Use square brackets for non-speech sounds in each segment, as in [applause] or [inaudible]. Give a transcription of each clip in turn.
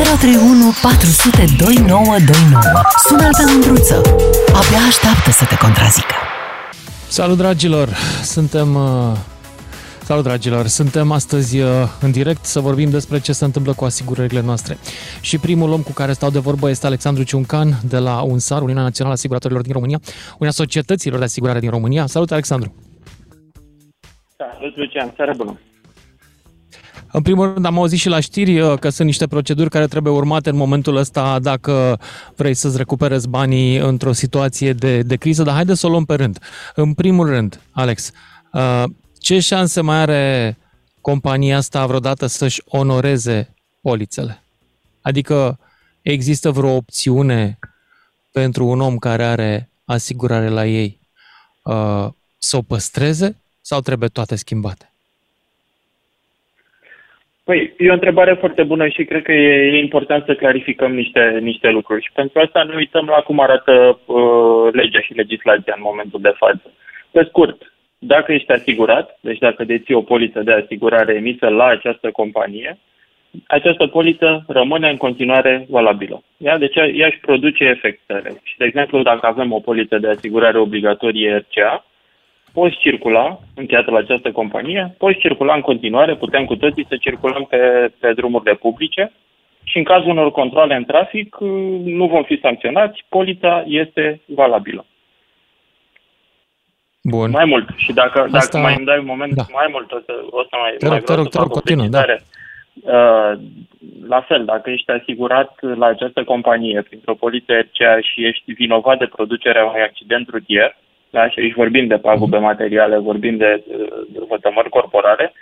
031 400 2929. Sună-l pe Mândruță. Abia așteaptă să te contrazică. Salut, dragilor! Suntem... Uh... Salut, dragilor! Suntem astăzi uh, în direct să vorbim despre ce se întâmplă cu asigurările noastre. Și primul om cu care stau de vorbă este Alexandru Ciuncan de la UNSAR, Uniunea Națională a Asiguratorilor din România, Uniunea Societăților de Asigurare din România. Salut, Alexandru! Salut, Lucian! Seară bună! În primul rând, am auzit și la știri uh, că sunt niște proceduri care trebuie urmate în momentul ăsta dacă vrei să-ți recuperezi banii într-o situație de, de criză, dar haideți să o luăm pe rând. În primul rând, Alex, uh, ce șanse mai are compania asta vreodată să-și onoreze polițele? Adică există vreo opțiune pentru un om care are asigurare la ei uh, să o păstreze sau trebuie toate schimbate? Păi, e o întrebare foarte bună și cred că e, e important să clarificăm niște, niște lucruri. Și pentru asta ne uităm la cum arată uh, legea și legislația în momentul de față. Pe scurt, dacă ești asigurat, deci dacă deții o poliță de asigurare emisă la această companie, această poliță rămâne în continuare valabilă. Ia? Deci ea, ea își produce efectele. Și, de exemplu, dacă avem o poliță de asigurare obligatorie RCA, poți circula, încheiată la această companie, poți circula în continuare, putem cu toții să circulăm pe, pe drumurile publice și în cazul unor controle în trafic nu vom fi sancționați, polița este valabilă. Bun. Mai mult. Și dacă, Asta... dacă mai îmi dai un moment, da. mai mult, o să, o să mai, te rog, mai te rog, te rog, continuă, da. Uh, la fel, dacă ești asigurat la această companie printr-o poliție RCA și ești vinovat de producerea unui accident rutier, da? și aici vorbim de pagube mhm. materiale, vorbim de, de vătămări corporale,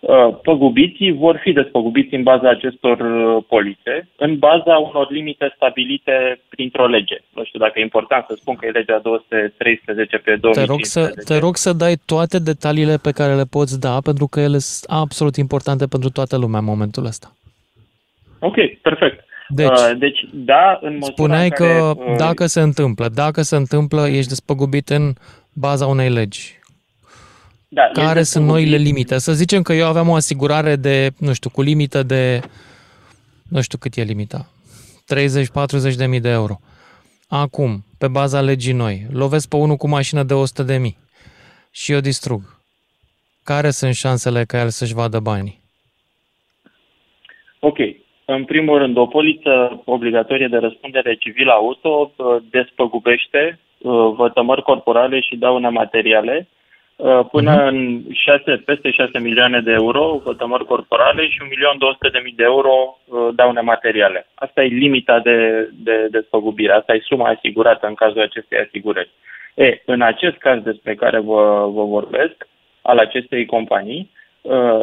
uh, păgubiții vor fi despăgubiți în baza acestor uh, polițe, în baza unor limite stabilite printr-o lege. Nu știu dacă e important să spun că e legea 213 pe 2015. Te rog, să, te rog să dai toate detaliile pe care le poți da, pentru că ele sunt absolut importante pentru toată lumea în momentul ăsta. Ok, perfect. Deci, uh, deci da, în măsura spuneai în care, că uh, dacă se întâmplă, dacă se întâmplă, ești despăgubit în baza unei legi. Da, care sunt noile limite? Să zicem că eu aveam o asigurare de, nu știu, cu limită de, nu știu cât e limita, 30-40 de mii de euro. Acum, pe baza legii noi, lovesc pe unul cu mașină de 100 de mii și eu distrug. Care sunt șansele ca el să-și vadă banii? Ok. În primul rând, o poliță obligatorie de răspundere civilă auto uh, despăgubește uh, vătămări corporale și daune materiale uh, până uh-huh. în 6, peste 6 milioane de euro vătămări corporale și 1.200.000 de euro daune materiale. Asta e limita de, de despăgubire, asta e suma asigurată în cazul acestei asigurări. E, în acest caz despre care vă, vă vorbesc, al acestei companii, Uh,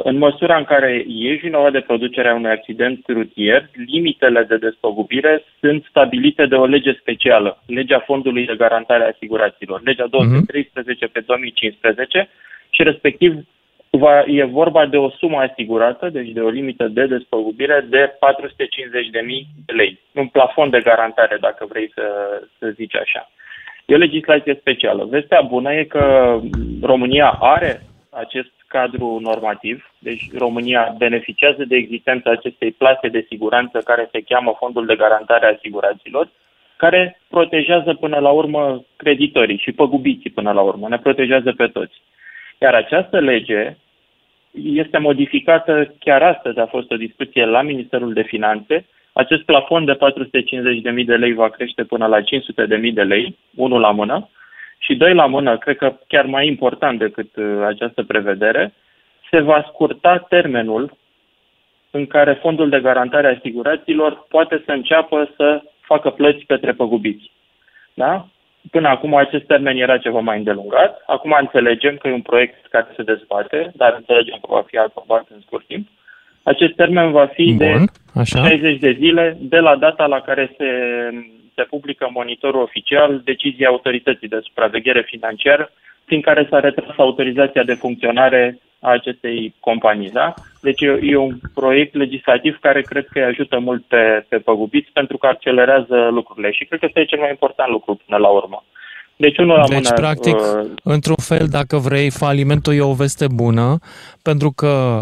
în măsura în care ești vinovat de producerea unui accident rutier, limitele de despăgubire sunt stabilite de o lege specială, legea Fondului de Garantare a Asigurațiilor, legea 213 pe 2015 și respectiv va, e vorba de o sumă asigurată, deci de o limită de despăgubire de 450.000 de lei. Un plafon de garantare, dacă vrei să, să zici așa. E o legislație specială. Vestea bună e că România are acest cadru normativ. Deci România beneficiază de existența acestei plase de siguranță care se cheamă Fondul de Garantare a Asiguraților, care protejează până la urmă creditorii și păgubiții până la urmă, ne protejează pe toți. Iar această lege este modificată chiar astăzi, a fost o discuție la Ministerul de Finanțe, acest plafon de 450.000 de lei va crește până la 500.000 de lei, unul la mână, și doi la mână, cred că chiar mai important decât uh, această prevedere, se va scurta termenul în care fondul de garantare a asigurațiilor poate să înceapă să facă plăți către păgubiți. Da? Până acum acest termen era ceva mai îndelungat. Acum înțelegem că e un proiect care se dezbate, dar înțelegem că va fi aprobat în scurt timp. Acest termen va fi Bun, de așa. 60 de zile de la data la care se se publică monitorul oficial decizia autorității de supraveghere financiară prin care s-a retras autorizația de funcționare a acestei companii. Da? Deci e, e un proiect legislativ care cred că îi ajută mult pe, pe păgubiți pentru că accelerează lucrurile și cred că este cel mai important lucru până la urmă. Deci, unul la deci mână, practic, uh, într-un fel, dacă vrei, falimentul e o veste bună, pentru că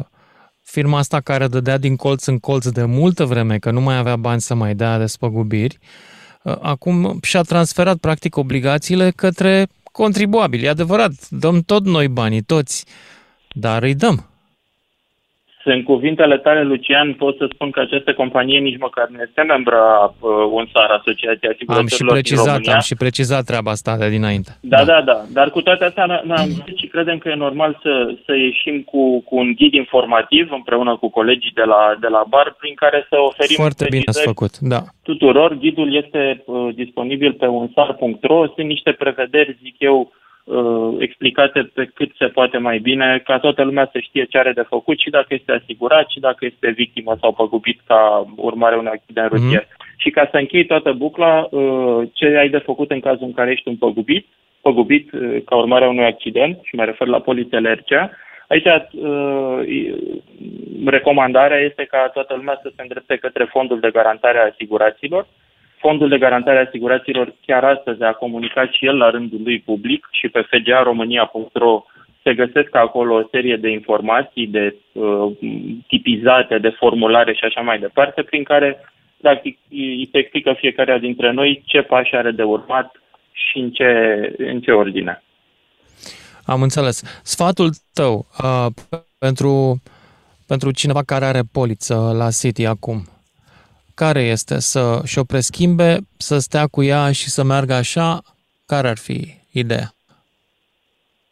firma asta care dădea din colț în colț de multă vreme, că nu mai avea bani să mai dea despăgubiri, uh, acum și-a transferat practic obligațiile către contribuabili. E adevărat, dăm tot noi banii, toți, dar îi dăm. Sunt cuvintele tale, Lucian, pot să spun că această companie nici măcar nu este membra a uh, UNSAR, Asociația Asigurătorilor Am și precizat, din România. am și precizat treaba asta de dinainte. Da, da, da, da. Dar cu toate astea, n-am zis și credem că e normal să, să ieșim cu, cu un ghid informativ împreună cu colegii de la, de la bar, prin care să oferim Foarte bine ați precizări făcut, da. tuturor. Ghidul este uh, disponibil pe unsar.ro. Sunt niște prevederi, zic eu, uh, explicate pe cât se poate mai bine, ca toată lumea să știe ce are de făcut și dacă este asigurat și dacă este victimă sau păgubit ca urmare unui accident Mhm. rutier. Și ca să închei toată bucla, uh, ce ai de făcut în cazul în care ești un păgubit, păgubit uh, ca urmare a unui accident, și mă refer la polițele RCA, Aici uh, recomandarea este ca toată lumea să se îndrepte către fondul de garantare a asigurațiilor. Fondul de garantare a asigurațiilor chiar astăzi a comunicat și el la rândul lui public și pe fgaromânia.ro se găsesc acolo o serie de informații de uh, tipizate, de formulare și așa mai departe, prin care practic îi se explică fiecare dintre noi ce pași are de urmat și în ce, în ce ordine. Am înțeles. Sfatul tău uh, pentru, pentru cineva care are poliță la City acum, care este? Să și-o preschimbe, să stea cu ea și să meargă așa? Care ar fi ideea?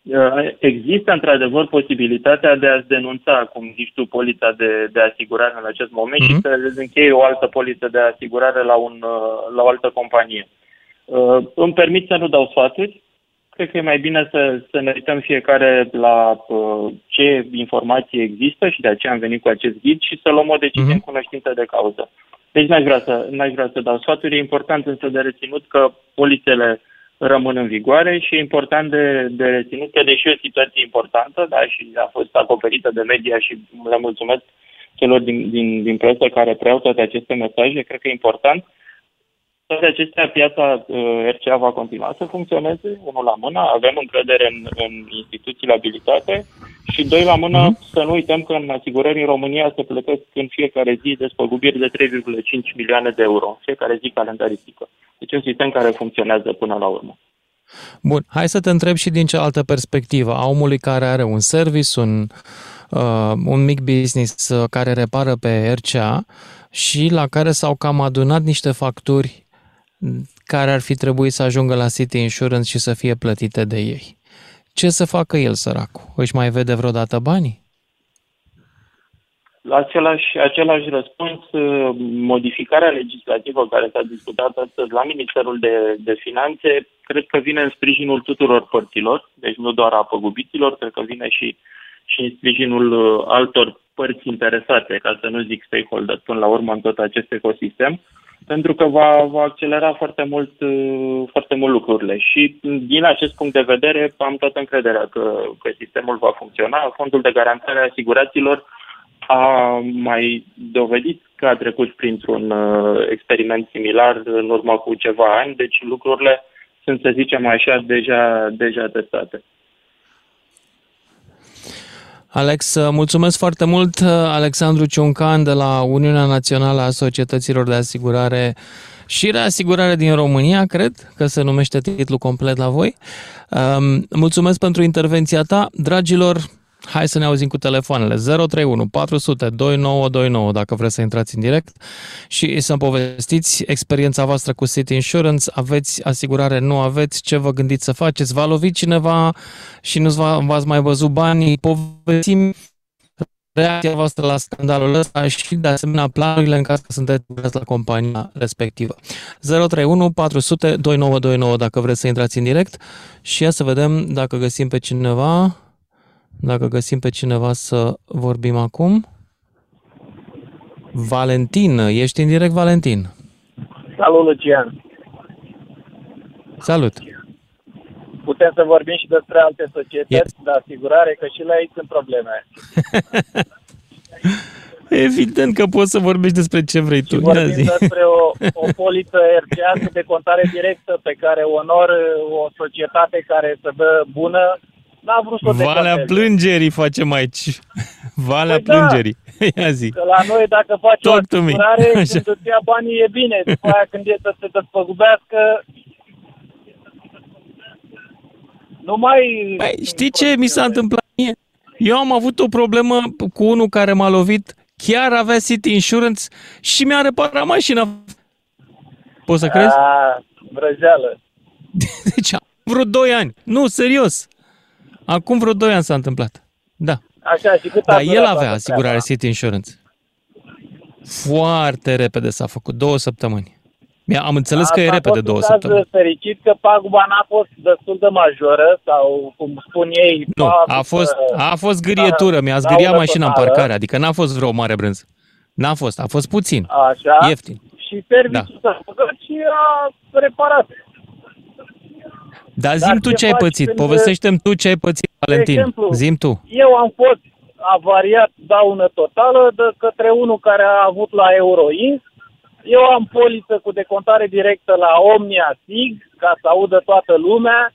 Uh, Există într-adevăr posibilitatea de a-ți denunța, cum zici tu, polița de, de asigurare în acest moment mm-hmm. și să încheie o altă poliță de asigurare la, un, uh, la o altă companie. Uh, îmi permit să nu dau sfaturi. Cred că e mai bine să, să ne uităm fiecare la uh, ce informații există și de aceea am venit cu acest ghid și să luăm o decizie mm-hmm. în cunoștință de cauză. Deci n-aș vrea, să, n-aș vrea să dau sfaturi. E important însă de reținut că polițele rămân în vigoare și e important de, de reținut că, deși e o situație importantă, da, și a fost acoperită de media și le mulțumesc celor din, din, din presă care preiau toate aceste mesaje, cred că e important. Toate acestea, piața uh, RCA va continua să funcționeze, unul la mână, avem încredere în, în instituțiile abilitate și doi la mână, mm-hmm. să nu uităm că în asigurări în România se plătesc în fiecare zi despăgubiri de 3,5 milioane de euro, fiecare zi calendaristică. Deci un sistem care funcționează până la urmă. Bun, hai să te întreb și din cealaltă perspectivă, a omului care are un service, un, uh, un mic business uh, care repară pe RCA și la care s-au cam adunat niște facturi care ar fi trebuit să ajungă la City Insurance și să fie plătite de ei. Ce să facă el, săracul? Își mai vede vreodată banii? La același, același răspuns, modificarea legislativă care s-a discutat astăzi la Ministerul de, de Finanțe, cred că vine în sprijinul tuturor părților, deci nu doar a păgubiților, cred că vine și, și în sprijinul altor părți interesate, ca să nu zic stakeholder, până la urmă în tot acest ecosistem, pentru că va, va accelera foarte mult, foarte mult lucrurile. Și din acest punct de vedere am toată încrederea că, că sistemul va funcționa. Fondul de garantare a asigurațiilor a mai dovedit că a trecut printr-un uh, experiment similar în urmă cu ceva ani, deci lucrurile sunt, să zicem așa, deja, deja testate. Alex, mulțumesc foarte mult. Alexandru Ciuncan de la Uniunea Națională a Societăților de Asigurare și Reasigurare din România, cred că se numește titlul complet la voi. Mulțumesc pentru intervenția ta. Dragilor, Hai să ne auzim cu telefoanele 031 400 2929 dacă vreți să intrați în direct și să-mi povestiți experiența voastră cu City Insurance. Aveți asigurare, nu aveți, ce vă gândiți să faceți? V-a lovit cineva și nu v-ați mai văzut banii? Povestim reacția voastră la scandalul ăsta și de asemenea planurile în caz că sunteți la compania respectivă. 031 400 2929 dacă vreți să intrați în direct și ia să vedem dacă găsim pe cineva dacă găsim pe cineva să vorbim acum. Valentin, ești în direct, Valentin. Salut, Lucian. Salut. Putem să vorbim și despre alte societăți yes. de asigurare, că și la ei sunt probleme. [laughs] Evident că poți să vorbești despre ce vrei tu. Și vorbim despre o, o poliță RCA de contare directă pe care onor o societate care să dă bună N-a vrut să Valea plângerii facem aici. [laughs] Valea păi plângerii. [laughs] Ia zi. Că la noi dacă faci Talk o to me. asigurare, [laughs] Așa. când îți ia banii e bine. După aia când e să te despăgubească, nu mai... Păi, știi ce mi s-a întâmplat mie? Eu am avut o problemă cu unul care m-a lovit, chiar avea City Insurance și mi-a reparat mașina. Poți să crezi? A, vrăjeală. Deci, am vreo 2 ani. Nu, serios. Acum vreo 2 ani s-a întâmplat. Da. Așa, și cât a Dar durat el toată avea asigurare treaba? City Insurance. Foarte repede s-a făcut, două săptămâni. Mi- Am înțeles că e Asta a repede fost două un caz săptămâni. fericit că paguba n-a fost destul de majoră sau, cum spun ei... Nu, a paguba- fost, a fost gârietură, mi-a zgâriat daună mașina în totală. parcare, adică n-a fost vreo mare brânză. N-a fost, a fost puțin, Așa. ieftin. Și serviciul Da. s-a făcut și a reparat. Dar Dar zim tu ce ce ai faci pățit, când- povestește-mi tu ce ai pățit, Valentin. exemplu, Zim tu. Eu am fost avariat daună totală de către unul care a avut la Euroins. Eu am poliță cu decontare directă la Omnia SIG, ca să audă toată lumea,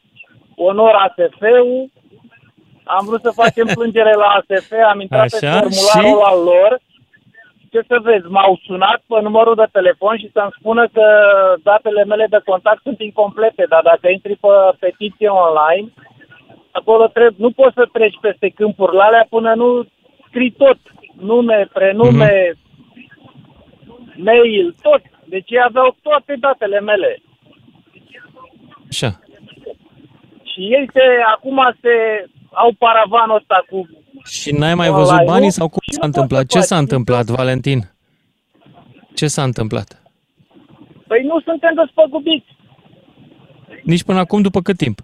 onor ASF-ul. Am vrut să facem [laughs] plângere la ASF, am intrat pe Așa, formularul și? al lor. Ce să vezi, m-au sunat pe numărul de telefon și să-mi spună că datele mele de contact sunt incomplete, dar dacă intri pe petiție online, acolo trebuie, nu poți să treci peste câmpurile alea până nu scrii tot. Nume, prenume, mail, tot. Deci ei aveau toate datele mele. Așa. Și ei se, acum se au paravanul ăsta cu... Și n-ai mai Online, văzut nu? banii sau cum Și nu s-a poți întâmplat? să Ce faci. s-a întâmplat, Valentin? Ce s-a întâmplat? Păi nu suntem despăgubiți. Nici până acum, după cât timp?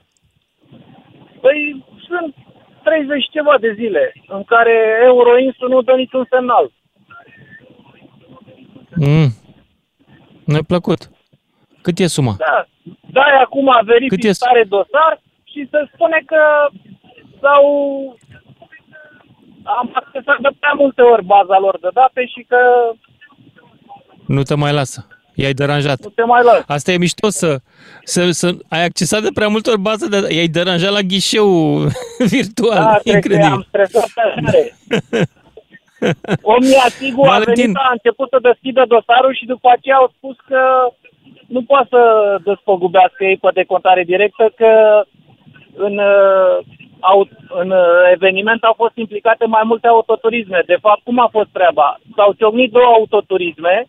Păi sunt 30 și ceva de zile în care Euroinsul nu dă niciun semnal. Mm. Ne-a plăcut. Cât e suma? Da, dai acum Cât verific e- stare dosar și se spune că sau am accesat de prea multe ori baza lor de date și că Nu te mai lasă. I-ai deranjat. nu te mai las. Asta e mișto să, să, să ai accesat de prea multe ori bază de I-ai deranjat la ghișeu [laughs] virtual. Da, cred că Incredibil. am stresat pe tare. [laughs] Omnia Sigur a Valentin. venit, a început să deschidă dosarul și după aceea au spus că nu poate să despăgubească ei pe decontare directă, că în, uh, au, în uh, eveniment au fost implicate mai multe autoturisme. De fapt, cum a fost treaba? S-au ciocnit două autoturisme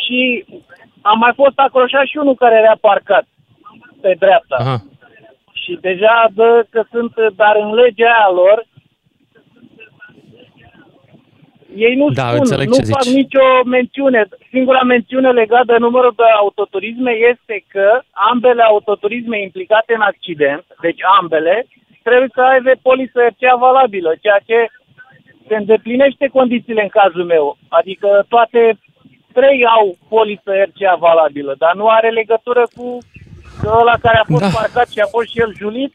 și a mai fost acroșat și unul care era parcat pe dreapta. Aha. Și deja dă că sunt, dar în legea aia lor, ei nu Da, spun, înțeleg nu ce fac zici. nicio mențiune. Singura mențiune legată de numărul de autoturisme este că ambele autoturisme implicate în accident, deci ambele, trebuie să aibă polisă RCA valabilă, ceea ce se îndeplinește condițiile în cazul meu. Adică toate trei au polisă RCA valabilă, dar nu are legătură cu ăla care a fost Da. parcat și a fost și el julit.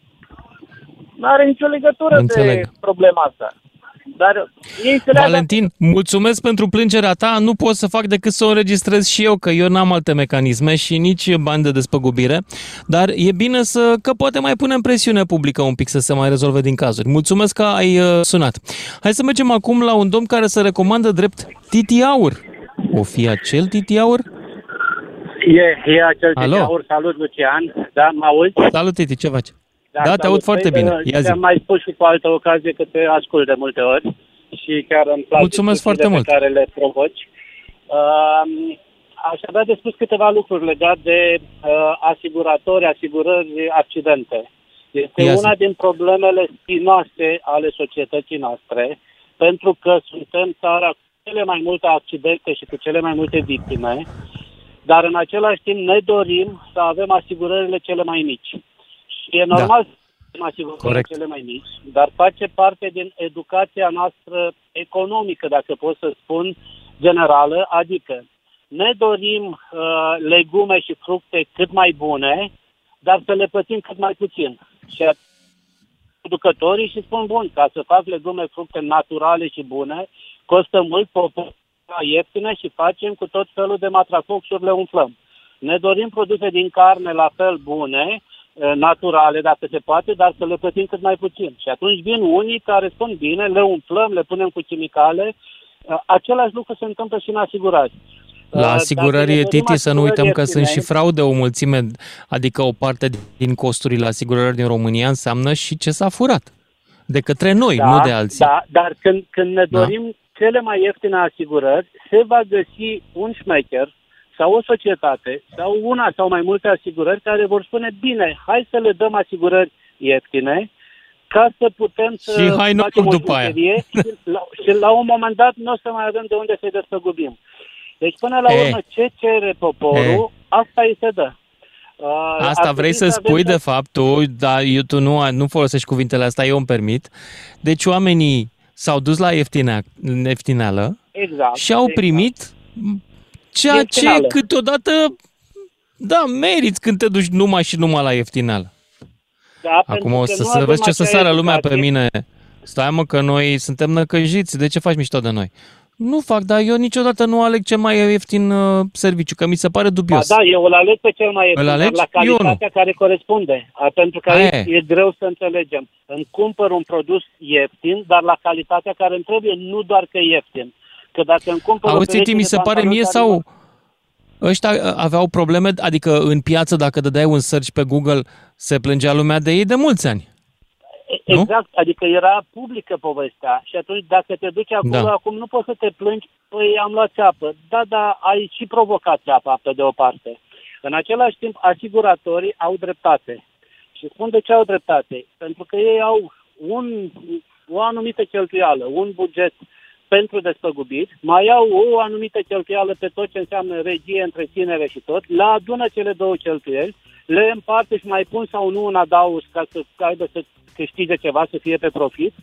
Nu are nicio legătură Înțeleg. de problema asta. Dar ei se leagă Valentin, mulțumesc pentru plângerea ta. Nu pot să fac decât să o înregistrez și eu, că eu n-am alte mecanisme și nici bani de despăgubire. Dar e bine să, că poate mai punem presiune publică un pic să se mai rezolve din cazuri. Mulțumesc că ai uh, sunat. Hai să mergem acum la un domn care se recomandă drept Titi Aur. O fi acel Titi Aur? E, e acel Alo? tezaur. Salut, Lucian. Da, mă auzi? Salut, Titi, ce faci? Da, te salut. aud foarte Păi, bine. uh, Ia zi. Ți-am mai spus și cu altă ocazie că te ascult de multe ori și chiar îmi place Mulțumesc foarte discuțiile mult. pe care le provoci. Uh, aș avea de spus câteva lucruri legate de uh, asiguratori, asigurări, accidente. Este Ia zi. una din problemele spinoase ale societății noastre, pentru că suntem țara cu cele mai multe accidente și cu cele mai multe victime, dar în același timp ne dorim să avem asigurările cele mai mici. Și e normal să avem asigurările Corect. cele mai mici, dar face parte din educația noastră economică, dacă pot să spun, generală, adică ne dorim uh, legume și fructe cât mai bune, dar să le plătim cât mai puțin. Și producătorii și spun, bun, ca să fac legume, fructe naturale și bune, costă mult, popor ieftine și facem cu tot felul de matrafoxuri, le umflăm. Ne dorim produse din carne la fel bune, uh, naturale, dacă se poate, dar să le plătim cât mai puțin. Și atunci vin unii care spun bine, le umflăm, le punem cu chimicale. Uh, același lucru se întâmplă și în asigurări. La asigurări, Titi, să nu uităm că sunt și fraude o mulțime, adică o parte din costurile asigurării din România înseamnă și ce s-a furat. De către noi, da, nu de alții. Da, dar când, când ne da. dorim da. cele mai ieftine asigurări, se va găsi un șmecher sau o societate sau una sau mai multe asigurări care vor spune, bine, hai să le dăm asigurări ieftine ca să putem să și hai facem o după aia. [laughs] Și, la, și la un moment dat nu o să mai avem de unde să-i despăgubim. Deci până la urmă ce cere poporul, asta îi se dă. Uh, Asta vrei să spui de fapt tu, dar eu, tu nu, nu folosești cuvintele astea, eu îmi permit. Deci oamenii s-au dus la ieftinea, ieftineală exact, și au exact. primit ceea Ieftinală. ce câteodată, da, meriți când te duci numai și numai la ieftineală. Da, Acum o să, să vezi ce să sară lumea pe mine. Stai mă că noi suntem năcăjiți, de ce faci mișto de noi? Nu fac, dar eu niciodată nu aleg cel mai ieftin uh, serviciu, că mi se pare dubios. Ba da, eu îl aleg pe cel mai ieftin, dar la calitatea care corespunde. Pentru că aici e. e greu să înțelegem. Îmi cumpăr un produs ieftin, dar la calitatea care îmi trebuie, nu doar că e ieftin. Că dacă îmi cumpăr Auzi, mi se pare mie sau... Ăștia aveau probleme, adică în piață, dacă dădeai un search pe Google, se plângea lumea de ei de mulți ani. Exact, nu? adică era publică povestea și atunci dacă te duci acolo, da. acum nu poți să te plângi, păi am luat țeapă. Da, da, ai și provocat țeapa pe de o parte. În același timp, asiguratorii au dreptate. Și spun de ce au dreptate. Pentru că ei au un, o anumită cheltuială, un buget pentru despăgubiri, mai au o anumită cheltuială pe tot ce înseamnă regie, întreținere și tot, la adună cele două cheltuieli, le împarte și mai pun sau nu un adaus ca să aibă să câștige ceva, să fie pe profit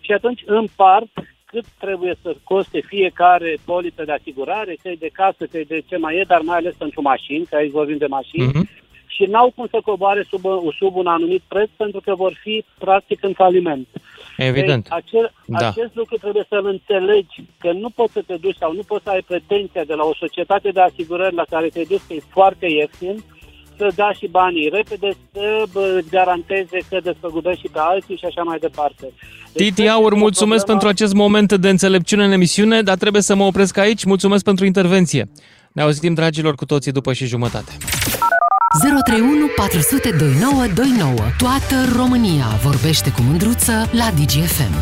și atunci împart cât trebuie să coste fiecare poliță de asigurare, cei de casă, cei de ce mai e, dar mai ales pentru mașini, că aici vorbim de mașini, uh-huh. și n-au cum să coboare sub, sub un anumit preț pentru că vor fi practic în faliment. Evident. Deci, acel, da. Acest lucru trebuie să-l înțelegi, că nu poți să te duci sau nu poți să ai pretenția de la o societate de asigurări la care te duci că e foarte ieftin, să dea și banii repede, să garanteze că despăgubești și pe alții și așa mai departe. Deci, Titi Aur, mulțumesc problema... pentru acest moment de înțelepciune în emisiune, dar trebuie să mă opresc aici. Mulțumesc pentru intervenție. Ne auzim, dragilor, cu toții după și jumătate. 031 400 2929. Toată România vorbește cu mândruță la DGFM.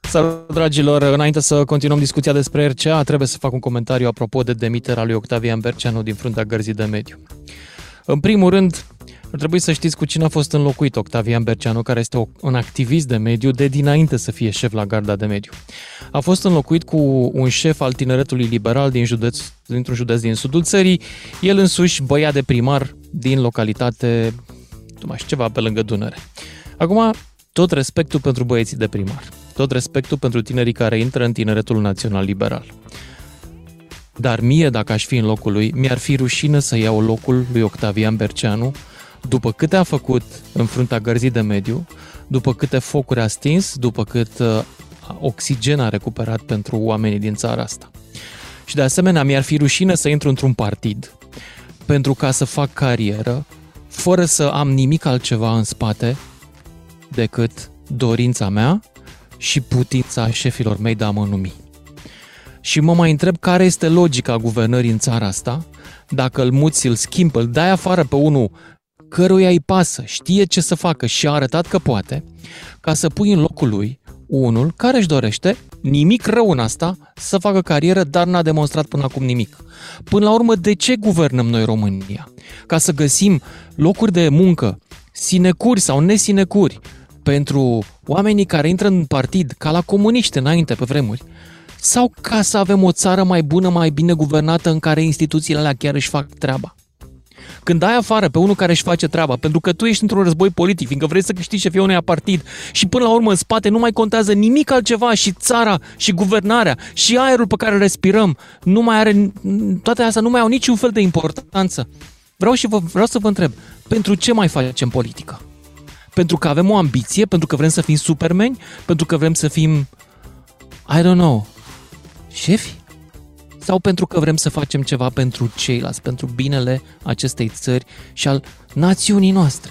Salut, dragilor! Înainte să continuăm discuția despre RCA, trebuie să fac un comentariu apropo de demiterea lui Octavian Berceanu din fruntea gărzii de mediu. În primul rând, ar trebui să știți cu cine a fost înlocuit Octavian Berceanu, care este un activist de mediu de dinainte să fie șef la garda de mediu. A fost înlocuit cu un șef al tineretului liberal din județ, dintr-un județ din sudul țării, el însuși băiat de primar din localitate, nu mai știu, ceva pe lângă Dunăre. Acum, tot respectul pentru băieții de primar tot respectul pentru tinerii care intră în tineretul național liberal. Dar mie, dacă aș fi în locul lui, mi-ar fi rușine să iau locul lui Octavian Berceanu, după câte a făcut în fruntea gărzii de mediu, după câte focuri a stins, după cât uh, oxigen a recuperat pentru oamenii din țara asta. Și de asemenea, mi-ar fi rușine să intru într-un partid pentru ca să fac carieră, fără să am nimic altceva în spate decât dorința mea și putința șefilor mei de a mă numi. Și mă mai întreb care este logica guvernării în țara asta, dacă îl muți, îl schimbi, îl dai afară pe unul căruia îi pasă, știe ce să facă și a arătat că poate, ca să pui în locul lui unul care își dorește nimic rău în asta, să facă carieră, dar n-a demonstrat până acum nimic. Până la urmă, de ce guvernăm noi România? Ca să găsim locuri de muncă, sinecuri sau nesinecuri, pentru oamenii care intră în partid, ca la comuniști înainte pe vremuri, sau ca să avem o țară mai bună, mai bine guvernată, în care instituțiile alea chiar își fac treaba? Când ai afară pe unul care își face treaba, pentru că tu ești într-un război politic, fiindcă vrei să câștigi șefia unui partid și până la urmă în spate nu mai contează nimic altceva și țara și guvernarea și aerul pe care îl respirăm, nu mai are, toate astea nu mai au niciun fel de importanță. Vreau și vă, vreau să vă întreb, pentru ce mai facem politică? pentru că avem o ambiție, pentru că vrem să fim supermeni, pentru că vrem să fim, I don't know, șefi? Sau pentru că vrem să facem ceva pentru ceilalți, pentru binele acestei țări și al națiunii noastre.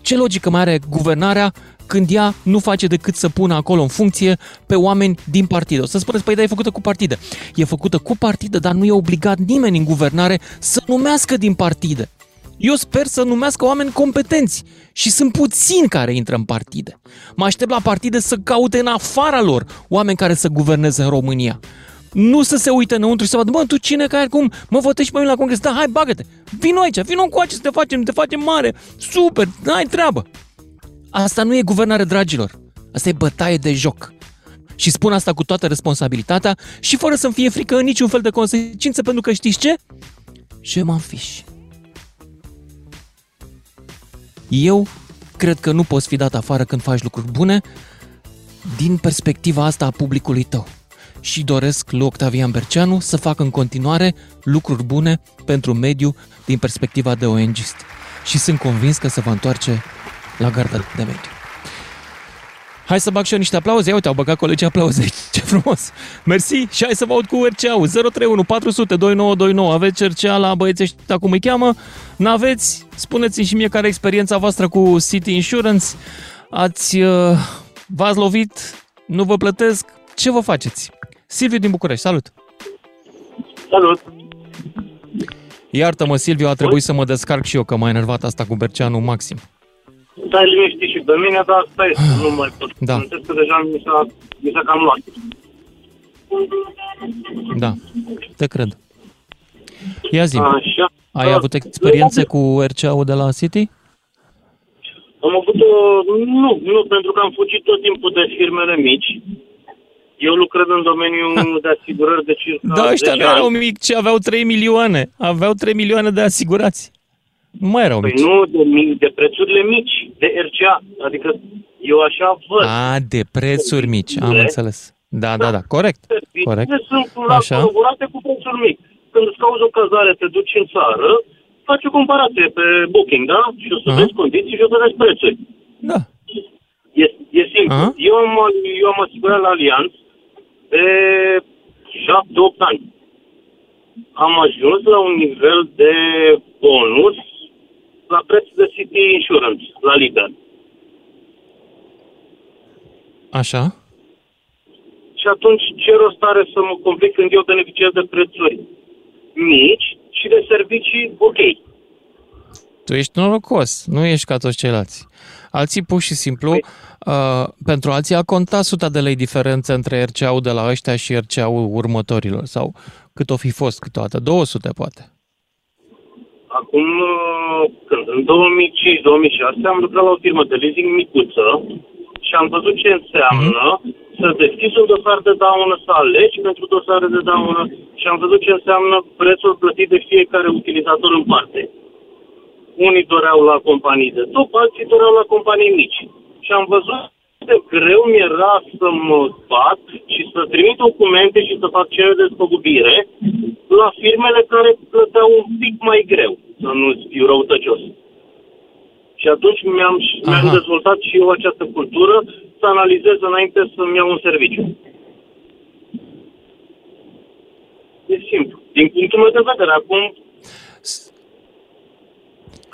Ce logică mai are guvernarea când ea nu face decât să pună acolo în funcție pe oameni din partidă. O să spuneți, păi da, e făcută cu partidă. E făcută cu partidă, dar nu e obligat nimeni în guvernare să numească din partidă. Eu sper să numească oameni competenți și sunt puțini care intră în partide. Mă aștept la partide să caute în afara lor oameni care să guverneze în România. Nu să se uite înăuntru și să vadă, bă, tu cine, care cum, mă votezi pe mine la congres, da, hai, bagă-te, vino aici, vino cu să te facem, te facem mare, super, ai treabă. Asta nu e guvernare, dragilor. Asta e bătaie de joc. Și spun asta cu toată responsabilitatea și fără să-mi fie frică în niciun fel de consecințe, pentru că știți ce? Ce m-am fiș. Eu cred că nu poți fi dat afară când faci lucruri bune din perspectiva asta a publicului tău. Și doresc lui Octavian Berceanu să facă în continuare lucruri bune pentru mediu din perspectiva de ONGist. Și sunt convins că se va întoarce la garda de mediu. Hai să bag și eu niște aplauze. Ia uite, au băgat colegii aplauze aici. [laughs] Ce frumos. Mersi și hai să vă aud cu RCA-ul. 031 400 2929. Aveți RCA la băieții ăștia cum îi cheamă? N-aveți? Spuneți-mi și mie care e experiența voastră cu City Insurance. Ați, uh, v-ați lovit? Nu vă plătesc? Ce vă faceți? Silviu din București, salut! Salut! Iartă-mă, Silviu, a trebuit să mă descarc și eu, că m-a enervat asta cu Berceanu maxim. Da, liniști și pe mine, dar stai, nu mai pot. Da. că deja mi s-a, mi s-a cam luat. Da, te cred. Ia zi Așa. ai avut experiențe cu RCA-ul de la City? Am avut o... Nu, nu, pentru că am fugit tot timpul de firmele mici. Eu lucrez în domeniul de asigurări de circa Da, ăștia 10 nu erau ani. mici, aveau 3 milioane. Aveau 3 milioane de asigurați. Nu mai erau Păi mici. nu de, mi- de prețurile mici, de RCA. Adică eu așa văd. A, de prețuri mici, am De- înțeles. Da, da, da, corect. Corect. Serviciile sunt la Așa. colaborate cu prețuri mic. Când îți cauzi o cazare, te duci în țară, faci o comparație pe Booking, da? Și o să Aha. vezi condiții și o să vezi prețuri. Da. E, e simplu. Aha. Eu am, eu am asigurat la Allianz de 7-8 ani. Am ajuns la un nivel de bonus la preț de City Insurance, la lider. Așa? Și atunci ce rost are să mă complic când eu beneficiez de prețuri mici și de servicii ok. Tu ești norocos, nu ești ca toți ceilalți. Alții pur și simplu, uh, pentru alții a contat suta de lei diferență între RCA-ul de la ăștia și RCA-ul următorilor, sau cât o fi fost câteodată, 200 poate. Acum, uh, când, în 2005-2006 am lucrat la o firmă de leasing micuță și am văzut ce înseamnă să deschizi un dosar de daună, să alegi pentru dosare de daună și am văzut ce înseamnă prețul plătit de fiecare utilizator în parte. Unii doreau la companii de top, alții doreau la companii mici. Și am văzut cât de greu mi era să mă bat și să trimit documente și să fac cerere de despăgubire la firmele care plăteau un pic mai greu, să nu fiu răutăcios. Și atunci mi-am, mi-am Aha. dezvoltat și eu această cultură să analizez înainte să-mi iau un serviciu. E simplu. Din punctul meu de vedere, acum,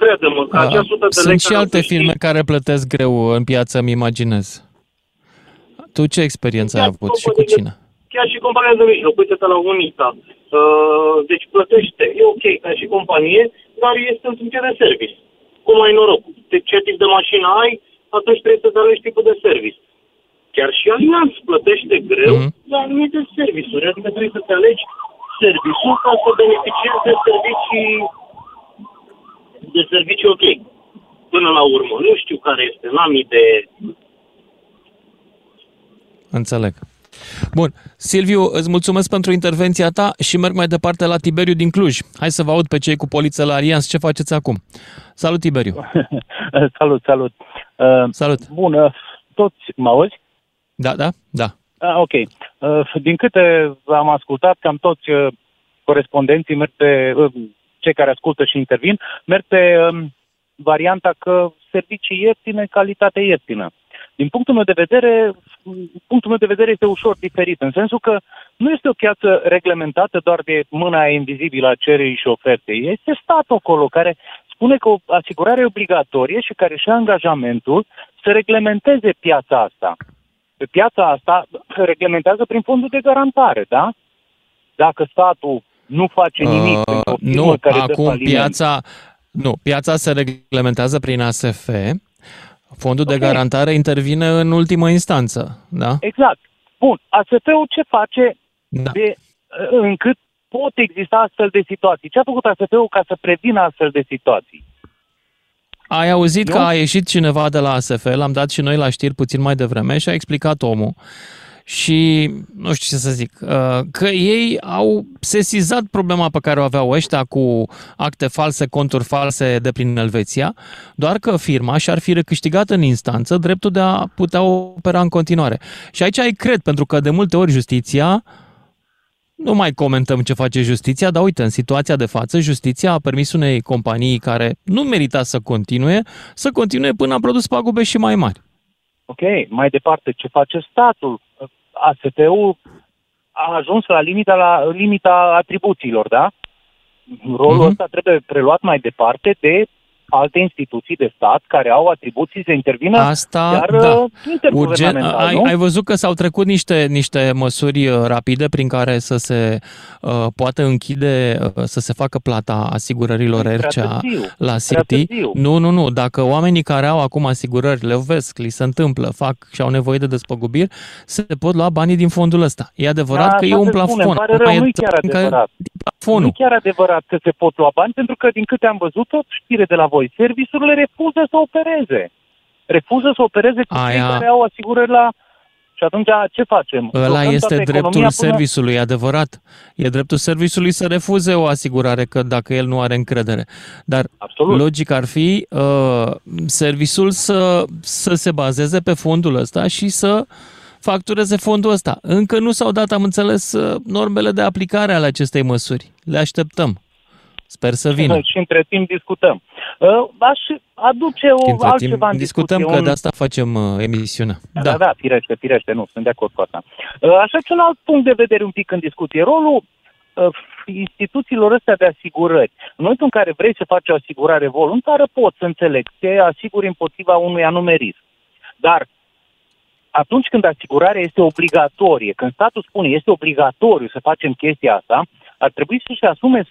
crede-mă că acea Uh, sută de lei Sunt și care o alte câștig- firme care plătesc greu în piață, îmi imaginez. Tu ce experiență ai Chiar avut și cu companiile- cine? Chiar și compania de mijloc, uite-te la Unita. Uh, deci plătește, e ok ca și companie, dar este în funcție de service. Cum ai noroc? De ce tip de mașină ai, atunci trebuie să alegi tipul de service. Chiar și Allianz plătește greu Mhm. la anumite serviciuri, adică trebuie să te alegi serviciul ca să beneficiezi de servicii de servicii ok. Până la urmă, nu știu care este, n-am idee. Înțeleg. Bun. Silviu, îți mulțumesc pentru intervenția ta și merg mai departe la Tiberiu din Cluj. Hai să vă aud pe cei cu poliță la Alianț. Ce faceți acum? Salut, Tiberiu. [laughs] salut, salut. Uh, Salut. bun, uh, toți mă auzi? Da, da, da. Ah, ok. Uh, din câte am ascultat, cam toți uh, corespondenții merg pe, uh, cei care ascultă și intervin, merg pe um, varianta că servicii ieftine, calitate ieftină. Din punctul meu de vedere, punctul meu de vedere este ușor diferit, în sensul că nu este o piață reglementată doar de mâna invizibilă a cererii și ofertei. Este statul acolo care spune că o asigurare e obligatorie și care și angajamentul să reglementeze piața asta. Pe piața asta reglementează prin fondul de garantare, da? Dacă statul nu face nimic uh, pentru o nu, care acum piața, nu, piața se reglementează prin ASF, fondul okay. de garantare intervine în ultimă instanță, da? Exact. Bun, ASF-ul ce face da. de, încât pot exista astfel de situații? Ce a făcut ASF-ul ca să prevină astfel de situații? Ai auzit nu? că a ieșit cineva de la ASF, l-am dat și noi la știri puțin mai devreme și a explicat omul și nu știu ce să zic, uh, că ei au sesizat problema pe care o aveau ăștia cu acte false, conturi false de prin Elveția, doar că firma și-ar fi recâștigat în instanță dreptul de a putea opera în continuare. Și aici ai cred, pentru că de multe ori justiția nu mai comentăm ce face justiția, dar uite, în situația de față, justiția a permis unei companii care nu merita să continue, să continue până a produs pagube și mai mari. Ok, mai departe, ce face statul? AST-ul a ajuns la limita, la limita atribuțiilor, da? Rolul uh-huh. ăsta trebuie preluat mai departe de alte instituții de stat care au atribuții să intervină Asta, chiar da. Uh, Urgent, ai, ai văzut că s-au trecut niște, niște măsuri uh, rapide prin care să se uh, poată închide, uh, să se facă plata asigurărilor RCA la City. Nu, nu, nu. Dacă oamenii care au acum asigurări le vezi, li se întâmplă, fac și au nevoie de despăgubiri, se pot lua banii din fondul ăsta. E adevărat da, că e un plafon. Spune, pare rău, nu e chiar adevărat. Nu e chiar adevărat că se pot lua bani, pentru că din câte am văzut, tot știre de la voi, serviciurile refuză să opereze. Refuză să opereze cu Aia... cei care au asigurări la... Și atunci ce facem? Ăla este dreptul până... serviciului, adevărat. E dreptul serviciului să refuze o asigurare că dacă el nu are încredere. Dar Absolut. logic ar fi uh, serviciul să, să se bazeze pe fondul ăsta și să factureze fondul ăsta. Încă nu s-au dat, am înțeles, uh, normele de aplicare ale acestei măsuri. Le așteptăm. Sper să vină. Și între timp discutăm. Uh, aș aduce o între altceva timp discutăm discuție, că un... de asta facem uh, emisiunea. Da, da, da, firește, firește, nu, sunt de acord cu asta. Uh, aș aduce un alt punct de vedere un pic în discuție. Rolul uh, instituțiilor astea de asigurări. În momentul în care vrei să faci o asigurare voluntară, poți să înțeleg, te asiguri împotriva unui anume risc. Dar atunci când asigurarea este obligatorie, când statul spune este obligatoriu să facem chestia asta, ar trebui să-și asume 100%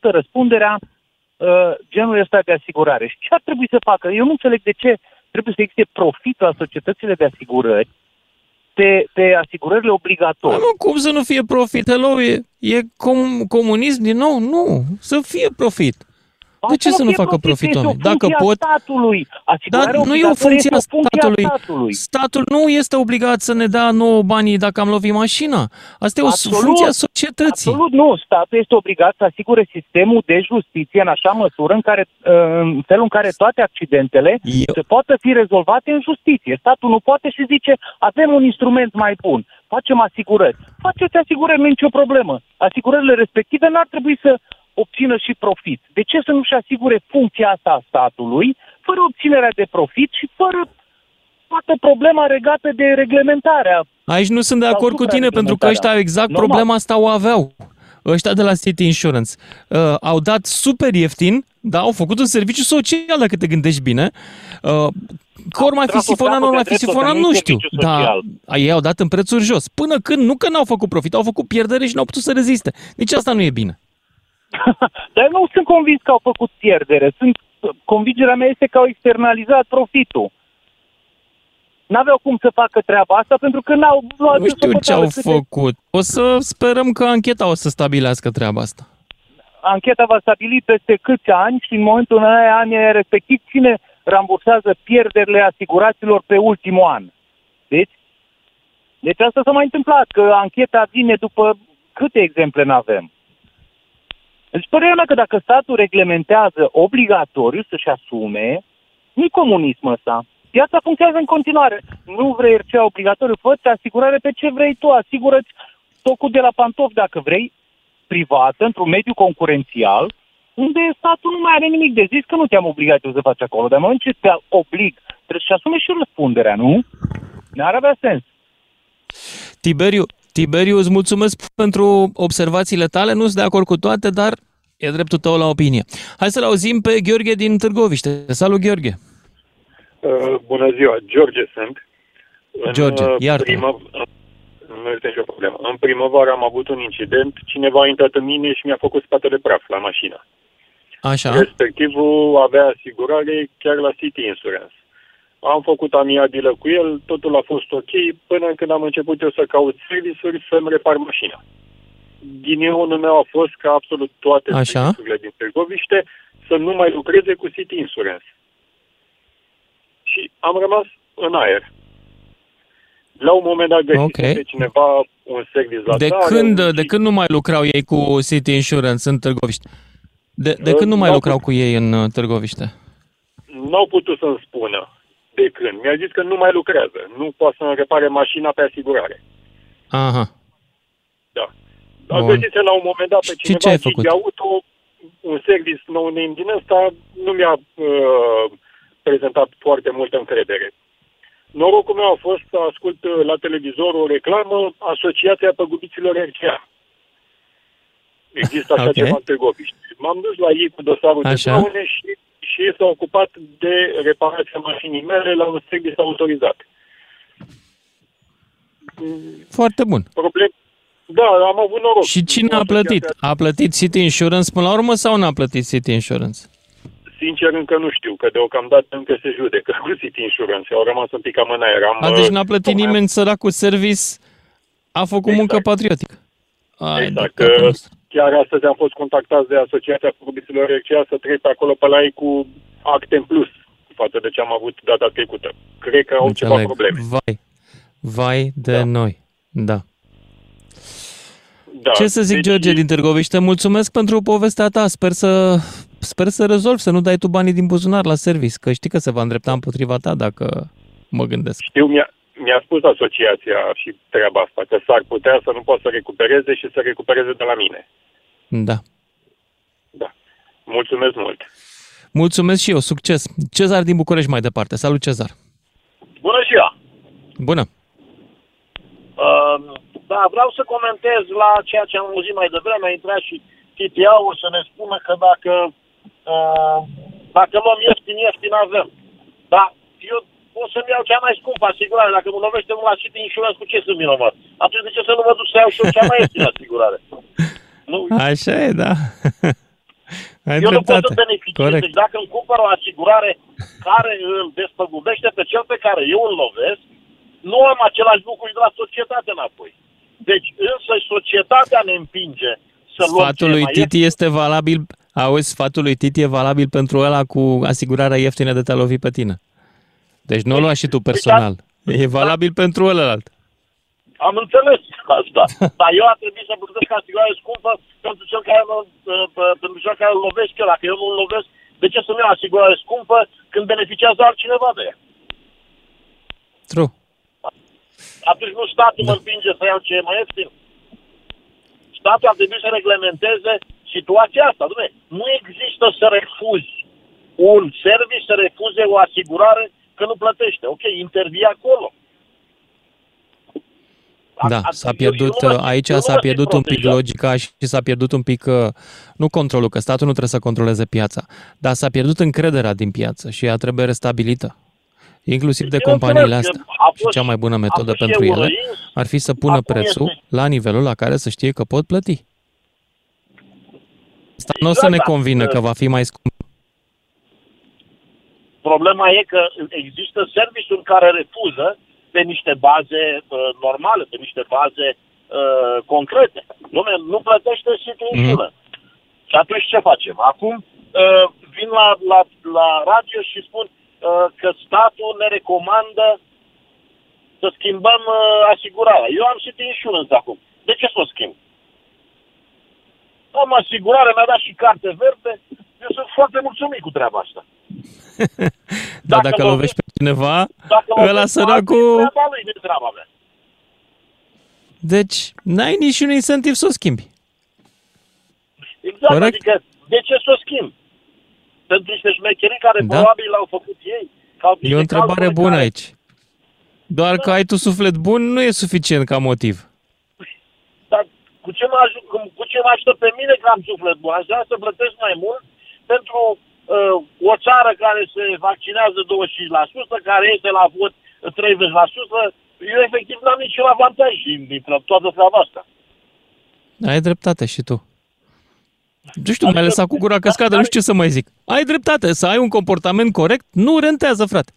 răspunderea uh, genului ăsta de asigurare. Și ce ar trebui să facă? Eu nu înțeleg de ce trebuie să existe profit la societățile de asigurări pe, pe asigurările obligatorii. Nu, cum să nu fie profit? Hello, e, e com, comunism din nou? Nu, să fie profit. De ce să nu facă profit oamenii? Dacă pot... statului. Dar nu e o funcție a statului. statului. Statul nu este obligat să ne dea nouă banii dacă am lovit mașina. Asta e o absolut, funcție a societății. Absolut nu. Statul este obligat să asigure sistemul de justiție în așa măsură în, care, în felul în care toate accidentele Eu... se poată fi rezolvate în justiție. Statul nu poate și zice avem un instrument mai bun facem asigurări. Faceți asigurări, nu e nicio problemă. Asigurările respective n-ar trebui să obțină și profit. De ce să nu-și asigure funcția asta a statului, fără obținerea de profit și fără toată problema regată de reglementarea? Aici nu sunt de acord cu tine, pentru că ăștia exact Normal. problema asta o aveau. Ăștia de la City Insurance uh, au dat super ieftin, da, au făcut un serviciu social, dacă te gândești bine. Uh, Că ori mai fi sifonat, nu mai fi sifonat, nu știu. Dar ei au dat în prețuri jos. Până când, nu că n-au făcut profit, au făcut pierdere și n-au putut să reziste. Nici asta nu e bine. [laughs] Dar nu sunt convins că au făcut pierdere. Sunt, convingerea mea este că au externalizat profitul. N-aveau cum să facă treaba asta pentru că n-au luat Nu știu ce au câte... făcut. O să sperăm că ancheta o să stabilească treaba asta. Ancheta va stabili peste câți ani și în momentul în aia anii respectiv cine rambursează pierderile asiguraților pe ultimul an. Deci, deci asta s-a mai întâmplat, că ancheta vine după câte exemple n-avem. Deci părerea mea că dacă statul reglementează obligatoriu să-și asume, nu comunism ăsta. Piața funcționează în continuare. Nu vrei RCA obligatoriu, fă asigurare pe ce vrei tu, asigură-ți tocul de la pantof dacă vrei, privată, într-un mediu concurențial, unde statul nu mai are nimic de zis că nu te-am obligat eu să faci acolo. Dar în moment ce te oblig trebuie să asume și răspunderea, nu? N-ar avea sens. Tiberiu, Tiberiu, îți mulțumesc pentru observațiile tale, nu sunt de acord cu toate, dar e dreptul tău la opinie. Hai să-l auzim pe Gheorghe din Târgoviște. Salut, Gheorghe! Uh, bună ziua, George sunt. George, uh, iartă primă, Nu este nicio problemă. În primăvară am avut un incident, cineva a intrat în mine și mi-a făcut spatele praf la mașină. Așa. Respectivul avea asigurare chiar la City Insurance. Am făcut amiabilă cu el, totul a fost ok, până când am început eu să caut serviciuri să-mi repar mașina. Ghinionul meu a fost ca absolut toate Așa. serviciurile din Târgoviște să nu mai lucreze cu City Insurance. Și am rămas în aer. La un moment dat găsise Ok. pe cineva un serviciu la De țară când, și de când nu mai lucrau ei cu City Insurance în Târgoviște? De, de Uh, când nu mai n-au lucrau putut. cu ei în uh, Târgoviște? n-au putut să-mi spună de când. Mi-a zis că nu mai lucrează. Nu poate să-mi repare mașina pe asigurare. Aha. Da. Dar Bun. găsise la un moment dat pe Și cineva ce ai Gigi făcut? auto, un service nou name din ăsta, nu mi-a uh, prezentat foarte multă încredere. Norocul meu a fost să ascult uh, la televizor o reclamă Asociația Păgubiților RCA. Există așa Ok. ceva în Târgoviște. M-am dus la ei cu dosarul Așa. de daune și, și ei s-au ocupat de reparația mașinii mele la un service autorizat. Foarte bun. Problem... Da, am avut noroc. Și cine Cu a plătit? asociația- A plătit City Insurance până la urmă sau n-a plătit City Insurance? Sincer, încă nu știu, că deocamdată încă se judecă cu City Insurance. Au rămas un pic cam în aer. Am, A, deci uh, n-a plătit tocmai- nimeni săracul service, a făcut Exact. muncă patriotică. Ai, Exact. de capul că nostru. Chiar astăzi am fost contactați de Asociația Păgubiților RCA să trec pe acolo pe la ei cu acte în plus față de ce am avut data trecută. Cred că au ceva Înțeleg. probleme. Vai, vai de Da. noi. Da. Da. Ce să zic, deci, George din Târgoviște, mulțumesc pentru povestea ta. Sper să, sper să rezolvi, să nu dai tu banii din buzunar la service, că știi că se va îndrepta împotriva ta dacă mă gândesc. Știu, mi-a, mi-a spus asociația și treaba asta, că s-ar putea să nu poată să recupereze și să recupereze de la mine. Da. Da. Mulțumesc mult. Mulțumesc și eu, succes. Cezar din București mai departe. Salut, Cezar. Bună ziua! Bună. Uh, da, vreau să comentez la ceea ce am auzit mai devreme. A intrat și TTA-ul să ne spună că dacă, uh, dacă luăm ieftin, ieftin avem. Da, eu o să-mi iau cea mai scumpă asigurare. Dacă mă lovește unul la City Insurance, cu ce sunt vinovat? Atunci de ce să nu mă duc să iau și eu cea mai ieftină asigurare? Nu, Așa e, da. [laughs] Ai eu nu pot dreptate. să beneficiez. Corect. Deci dacă îmi cumpăr o asigurare care îl despăgubește pe cel pe care eu îl lovesc, nu am același lucru și de la societate înapoi. Deci însă societatea ne împinge să luăm Sfatul ce lui mai Titi este valabil, auzi, sfatul lui Titi e valabil pentru ăla cu asigurarea ieftină de te-a lovit pe tine. Deci nu o lua și tu personal. E valabil pentru ălălalt. Am înțeles asta. Dar eu ar trebui să plătesc asigurare scumpă pentru cel care, mă, uh, pentru cel care îl lovesc eu. Dacă eu nu îl lovesc, de ce să-mi iau asigurare scumpă când beneficiază altcineva de ea? True. Atunci nu statul mă împinge să iau ce e mai ieftin. Statul ar trebui să reglementeze situația asta. Dumne, nu există să refuzi un service, să refuze o asigurare că nu plătește. Ok, intervii acolo. Da, A- a- s-a eu- pierdut, eu nu mă- aici eu nu s-a mă simt pierdut un pic protejat. logica și s-a pierdut un pic, uh, nu controlul, că statul nu trebuie să controleze piața, dar s-a pierdut încrederea din piață și ea trebuie restabilită. Inclusiv de Eu companiile înțeleg, astea. a Și fost- cea mai bună a metodă fost și pentru ele Euroins, ar fi să pună acum prețul este- la nivelul la care să știe că pot plăti. Asta nu o să Exact, ne da. convină că va fi mai scump. Problema e că există serviciuri care refuză pe niște baze uh, normale, pe niște baze uh, concrete. Dom'le, nu plătește City Insurance. Și atunci ce facem? Acum uh, vin la, la, la radio și spun uh, că statul ne recomandă să schimbăm uh, asigurarea. Eu am City Insurance acum. De ce să o schimb? Am asigurare, mi-a dat și carte verde. Eu sunt foarte mulțumit cu treaba asta. [laughs] Dar Dacă dacă lovesc- lovești pe cineva, Dacă mă ăla vezi săracul... alții, treaba lui, nu treaba mea. Deci, n-ai niciun incentiv să o schimbi. Exact, Corect. adică de ce să o schimb? Pentru niște șmecherii care Da. probabil l-au făcut ei. Ca E o întrebare bună aici. Doar că ai tu suflet bun nu e suficient ca motiv. Dar cu ce mă, aj- cu, cu ce mă ajută pe mine că am suflet bun? Aș vrea să plătesc mai mult pentru uh, o țară care se vaccinează 25%, care este la vot 30%. Eu efectiv n-am niciun avantaj din, din toată treaba asta. Ai dreptate și tu. Nu știu, mai lăsat cu gura căscată, nu știu ce să mai zic. Ai dreptate, să ai un comportament corect nu rentează, frate.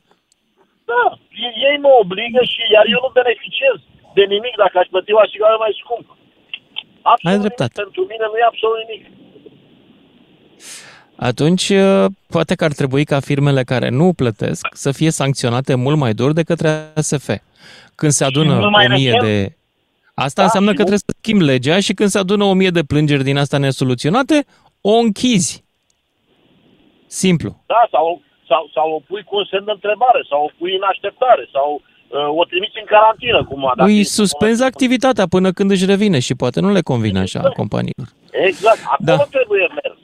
Da, ei ei mă obligă și iar eu nu beneficiez de nimic dacă aș plăti o asigurare mai scumpă. Absolut Ai nimic. dreptate. Pentru mine nu e absolut nimic. Atunci, uh, poate că ar trebui ca firmele care nu plătesc să fie sancționate mult mai dur de către ASF. Când se adună mult mai o mie recent? de... Asta Da, înseamnă și că mult- trebuie să schimbi legea și când se adună o mie de plângeri din asta nesoluționate, o închizi. Simplu. Da, sau, sau, sau o pui cu un semn de întrebare, sau o pui în așteptare, sau uh, o trimiți în carantină, cum a dat. Îi suspenzi activitatea până când își revine și poate nu le convine așa companiilor. Exact, acolo Da. trebuie mers.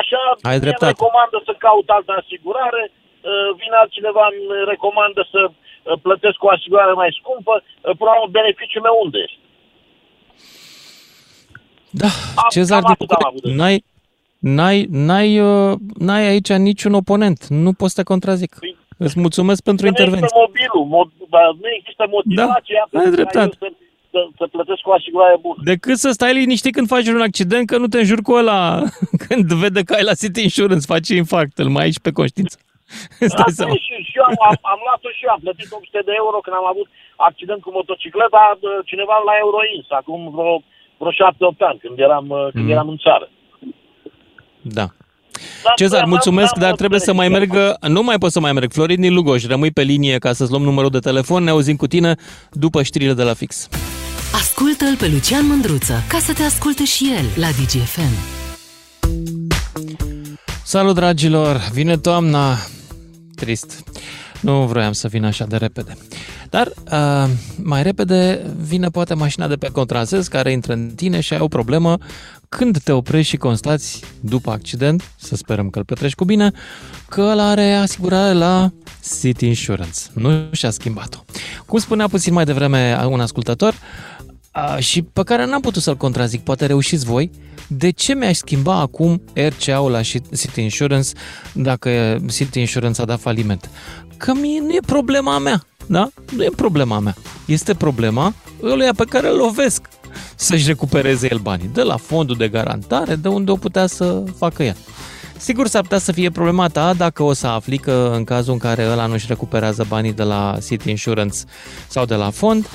Așa, Ai mie dreptate. îmi recomandă să caut altă asigurare, uh, vine altcineva, îmi recomandă să uh, plătesc o asigurare mai scumpă, uh, până la urmă, beneficiul meu unde este? Da, Cezar, cam din atât am păcate, avut de n-ai, n-ai, n-ai, uh, n-ai aici niciun oponent. Nu pot să te contrazic. Îți mulțumesc pentru Că Nu intervenție. există mobilul, mo- bă, nu există motivație Da, ai pentru ca dreptate. eu să, să, să plătesc o asigurare bună. Decât să stai liniștit când faci un accident, că nu te înjuri cu ăla [laughs] când vede că ai la City Insurance, faci infarct, îl mai ai și pe conștiință. [laughs] Îți dai Asta seama. e și, și eu am, am, am luat-o și eu, am plătit 800 de euro când am avut accident cu motocicleta, bă, cineva la Euroins, acum vreo, vreo 7-8 ani, când eram, uh, când Mhm. eram în țară. Da. Dar, Cezar, bă, mulțumesc, n-am- dar n-am trebuie să mai beneficiat. merg, nu mai pot să mai merg. Florin din Lugoș, rămâi pe linie ca să-ți luăm numărul de telefon, ne auzim cu tine după știrile de la fix. Ascultă-l pe Lucian Mândruță ca să te asculte și el la DGFM. Salut, dragilor! Vine toamna. Trist. Nu vroiam să vină așa de repede. Dar uh, mai repede vine poate mașina de pe contrasens care intră în tine și ai o problemă când te oprești și constați după accident, să sperăm că îl petrești cu bine, că ăla are asigurare la City Insurance. Nu și-a schimbat-o. Cum spunea puțin mai devreme un ascultător, a, și pe care n-am putut să-l contrazic, poate reușiți voi, de ce mi-aș schimba acum RCA-ul la City Insurance dacă City Insurance a dat faliment? Că mie nu e problema mea, da? Nu e problema mea. Este problema ăluia pe care îl lovesc să-și recupereze el banii. De la fondul de garantare, de unde o putea să facă el. Sigur s-ar putea să fie problema ta dacă o să afli că în cazul în care ăla nu-și recuperează banii de la City Insurance sau de la fond,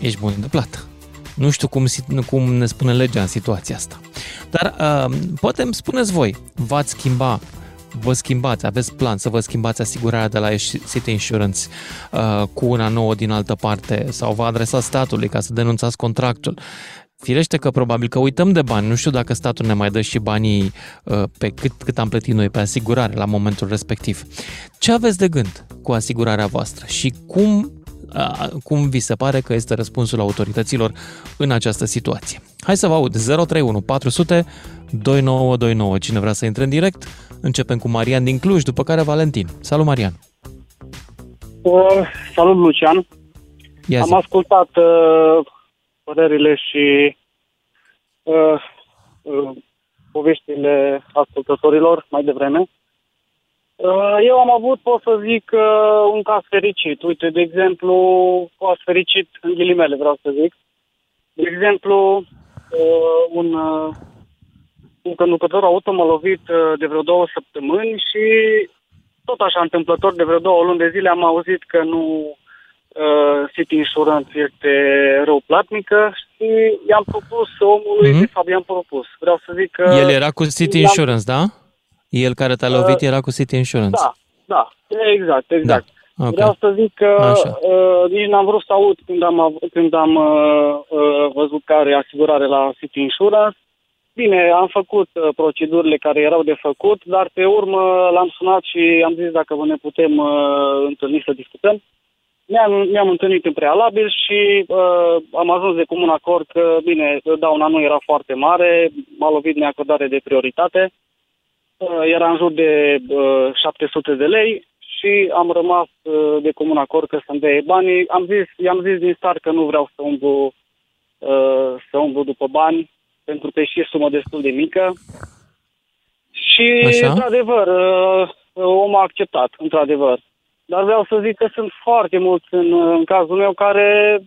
ești bun de plată. Nu știu cum, si- cum ne spune legea în situația asta. Dar uh, poate îmi spuneți voi, v-ați schimba, vă schimbați, aveți plan să vă schimbați asigurarea de la City Insurance uh, cu una nouă din altă parte sau vă adresați statului ca să denunțați contractul. Firește că probabil că uităm de bani. Nu știu dacă statul ne mai dă și banii uh, pe cât, cât am plătit noi pe asigurare la momentul respectiv. Ce aveți de gând cu asigurarea voastră și cum a, cum vi se pare că este răspunsul autorităților în această situație. Hai să vă aud 031 400 2929. Cine vrea să intre în direct, începem cu Marian din Cluj, după care Valentin. Salut Marian! Uh, salut, Lucian. Ia zi. Am ascultat uh, părerile și uh, uh, poveștile ascultătorilor mai devreme. Uh, eu am avut, pot să zic, uh, un caz fericit. Uite, de exemplu, caz fericit în ghilimele, vreau să zic. De exemplu, uh, un, uh, un conducător auto m-a lovit uh, de vreo două săptămâni și tot așa întâmplător, de vreo două luni de zile am auzit că nu uh, City Insurance este rău platnică și i-am propus omului, Mhm. mm-hmm. de fapt i-am propus. Vreau să zic că... El era cu City i-am- Insurance, da? El care te-a lovit era cu City Insurance. Da, da, exact, exact. Da. Ok. Vreau să zic că Așa. uh, nici n-am vrut să aud când am, av- când am uh, uh, văzut că are asigurare la City Insurance. Bine, am făcut uh, procedurile care erau de făcut, dar pe urmă l-am sunat și am zis dacă ne putem uh, întâlni să discutăm. Ne-am, ne-am întâlnit în prealabil și uh, am ajuns de comun acord că, bine, dauna nu era foarte mare, m-a lovit neacordare de prioritate, uh, era în jur de uh, 700 de lei și am rămas uh, de comun acord că să-mi dea banii. Am zis, i-am zis din start că nu vreau să umblu, uh, să umblu după bani, pentru că e și sumă destul de mică. Și, Așa? într-adevăr, uh, omul a acceptat, într-adevăr. Dar vreau să zic că sunt foarte mulți în, în cazul meu care,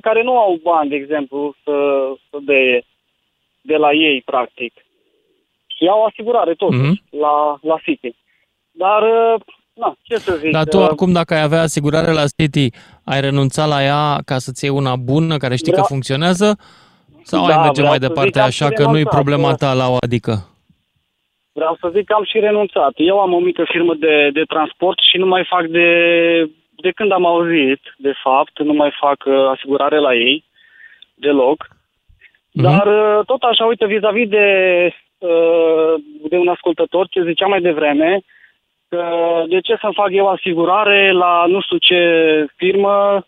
care nu au bani, de exemplu, să, să dea de la ei, practic. Iau asigurare totuși Mhm. mm-hmm. la, la City. Dar, uh, na, ce să zic? Dar tu uh, acum, dacă ai avea asigurare la City, ai renunțat la ea ca să-ți iei una bună, care știi Vreau- că funcționează? Sau Da, ai merge vreau mai să departe zic că am așa și că nu-i renunțat, problema da. ta la o adică? Vreau să zic că am și renunțat. Eu am o mică firmă de, de transport și nu mai fac de, de când am auzit, de fapt, nu mai fac uh, asigurare la ei deloc. Mhm. Dar uh, tot așa, uite, vis-a-vis de, uh, de un ascultător ce zicea mai devreme, că de ce să-mi fac eu asigurare la nu știu ce firmă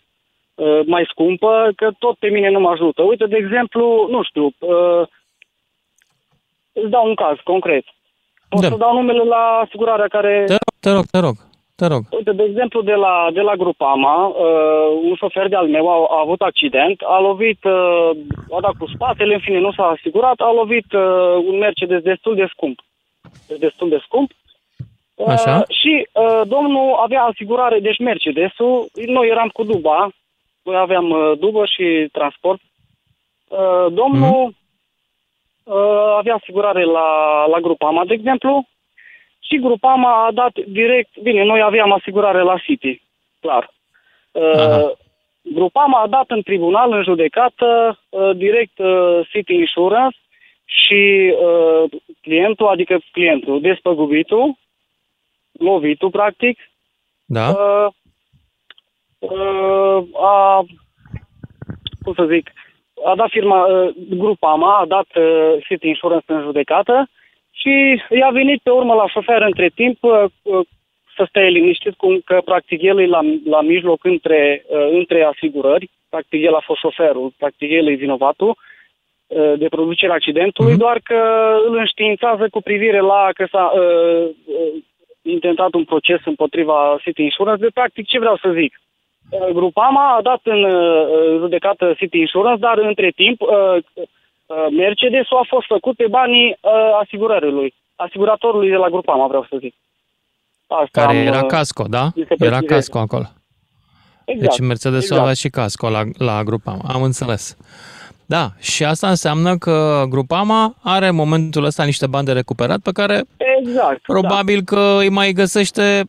uh, mai scumpă, că tot pe mine nu mă ajută. Uite, de exemplu, nu știu, uh, îți dau un caz concret. O Da. să dau numele la asigurarea care... Te rog, te rog, te rog. Te rog. Uite, de exemplu, de la, de la Grupama, uh, un șofer de-al meu a, a avut accident, a lovit, uh, a dat cu spatele, în fine, nu s-a asigurat, a lovit uh, un Mercedes destul de scump. Destul de scump. Uh, Așa. și uh, domnul avea asigurare, deci Mercedesul, noi eram cu Duba, noi aveam uh, Dubă și transport. Uh, domnul uh, avea asigurare la, la Grupama, de exemplu, și Grupama a dat direct, bine, noi aveam asigurare la City, clar. Aha. Uh, Grupama a dat în tribunal, în judecată, uh, direct uh, City Insurance și uh, clientul, adică clientul, despăgubitul, lovitul, practic, Da? uh, uh, a, cum să zic, a dat firma, uh, Grupama, a dat uh, City Insurance în judecată și i-a venit pe urmă la șofer între timp uh, uh, să stea liniștit, cum că practic el e la, la mijloc între, uh, între asigurări, practic el a fost șoferul, practic el e vinovatul uh, de producerea accidentului, Mhm. doar că îl înștiințează cu privire la că s-a uh, uh, intentat un proces împotriva City Insurance. De practic, ce vreau să zic? Uh, Grupama a dat în uh, judecată City Insurance, dar între timp uh, uh, Mercedes-ul a fost făcut pe banii uh, asigurării, asiguratorului de la Grupama, vreau să zic. Asta Care am, era uh, casco, da? mi se Era precizeze. casco acolo. Exact. Deci Mercedes exact. avea și casco la, la Grupama. Am înțeles. Da, și asta înseamnă că Grupama are în momentul ăsta niște bani de recuperat pe care Exact. probabil că îi mai găsește,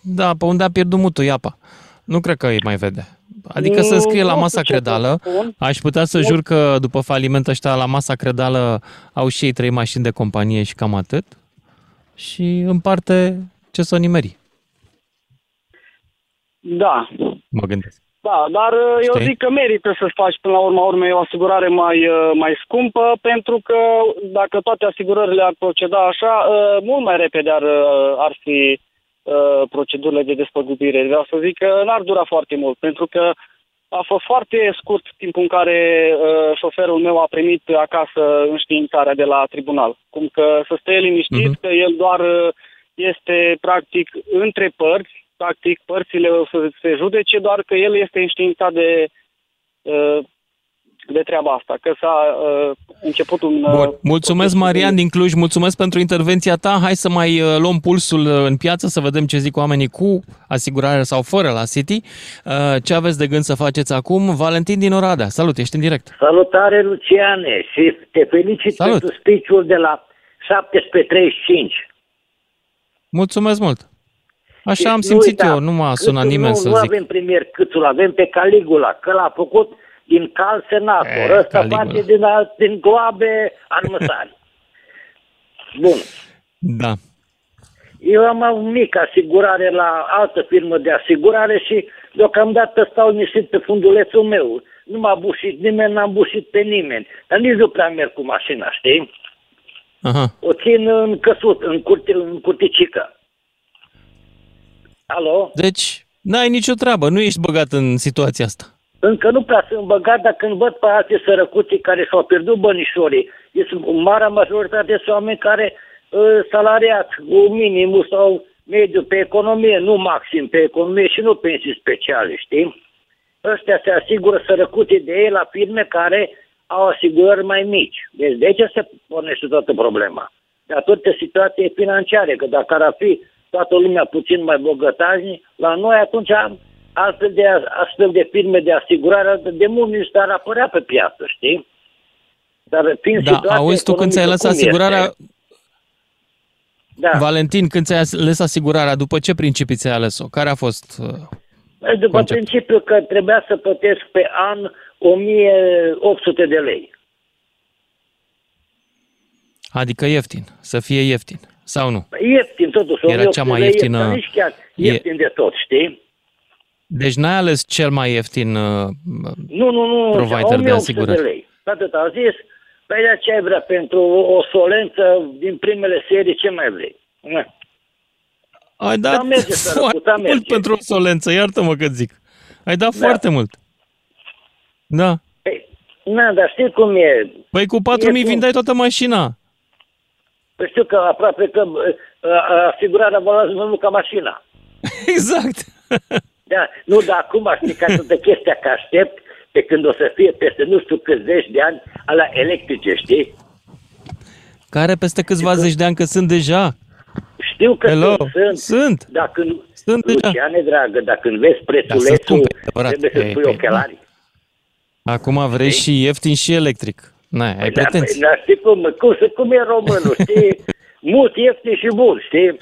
da, pe unde a pierdut mutul iapa. Nu cred că îi mai vede. Adică să Nu- scrie la nu masa știu ce să credală. spun. Aș putea să Nu- jur că după faliment ăștia la masa credală au și ei trei mașini de companie și cam atât. Și în parte ce să o nimeri, Da. mă gândesc. Da, dar uh, eu Știi? zic că merită să-ți faci până la urma urmei o asigurare mai, uh, mai scumpă, pentru că dacă toate asigurările ar proceda așa, uh, mult mai repede ar, uh, ar fi uh, procedurile de despăgubire. Vreau să zic că n-ar dura foarte mult, pentru că a fost foarte scurt timpul în care uh, șoferul meu a primit acasă înștiințarea de la tribunal. Cum că să stea liniștit Mhm. că el doar uh, este practic între părți, practic părțile o să se judece, doar că el este înștiințat de, uh, de treaba asta, că s-a uh, început un... uh, Bun. Mulțumesc, proces Marian de- din Cluj, mulțumesc pentru intervenția ta. Hai să mai uh, luăm pulsul uh, în piață, să vedem ce zic oamenii cu asigurare sau fără la City. Uh, Ce aveți de gând să faceți acum? Valentin din Oradea, salut, ești în direct. Salutare, Luciane, și te felicit Salut. pentru speech de la 17.35. Mulțumesc mult. Așa am Nu simțit uita, eu, nu m-a sunat Câțu nimeni nu, să nu zic. avem premier Câțul, avem pe Caligula, că l-a făcut din cal senator. E, Ăsta Caligula. face din, a- din gloabe armăsari. [laughs] Bun. Da. Eu am o mică asigurare la altă firmă de asigurare și deocamdată stau niștit pe fundulețul meu. Nu m-a bușit nimeni, n-am bușit pe nimeni. Dar nici nu prea merg cu mașina, știi? Aha. O țin în căsut, în, curte, în curticică. Alo? Deci, n-ai nicio treabă, nu ești băgat în situația asta. Încă nu prea sunt băgat, dar când văd pe alții sărăcuții care și-au pierdut bănișorii, este marea majoritate sunt oameni care uh, salariat, cu minimul sau mediu pe economie, nu maxim pe economie și nu pensii speciale, știi? Ăștia se asigură sărăcuții de ei la firme care au asigurări mai mici. Deci de aici se pornește toată problema. De atâtea situații financiare, că dacă ar fi toată lumea puțin mai bogătași, la noi atunci astfel de, astfel de firme de asigurare de mult nici ar apărea pe piață, știi? Dar fiind da, auzi tu când ți-ai lăsat asigurarea... Este, da. Valentin, când ți-ai ales asigurarea, după ce principii ți-ai ales-o? Care a fost uh, După concept? principiu că trebuia să plătesc pe an 1800 de lei. Adică ieftin, să fie ieftin, sau nu? Ieftin, totuși. Era cea mai ieftină... Ieftin, nici chiar ieftin e... de tot, știi? Deci n-ai ales cel mai ieftin uh, nu, nu, nu, provider de asigurări. De lei. Atât a zis, păi de ce ai vrea pentru o solență din primele serii, ce mai vrei? Ai dat da, merge, [laughs] foarte mult merge. pentru o solență, iartă-mă că zic. Ai dat da. foarte mult. Da. Păi, na, dar știi cum e? Păi cu 4.000 vindeai toată mașina. Păi știu că aproape că asigurarea valorează mai mult ca mașina. [laughs] Exact. [laughs] Da, nu, dar acum știi ca toată chestia că aștept pe când o să fie peste nu știu câți zeci de ani ala electrice, știi? Care peste câțiva zeci de ani că sunt deja? Știu că Hello. sunt, sunt. Sunt. Dacă, sunt Luciane, deja. dragă, dacă când vezi prețulețul, da, trebuie să spui ochelari. Acum vrei și ieftin și electric. Na, ai păi, da, pretenții. Da, știi cum, cum, cum e românul, știi? [laughs] Mult ieftin și bun, știi?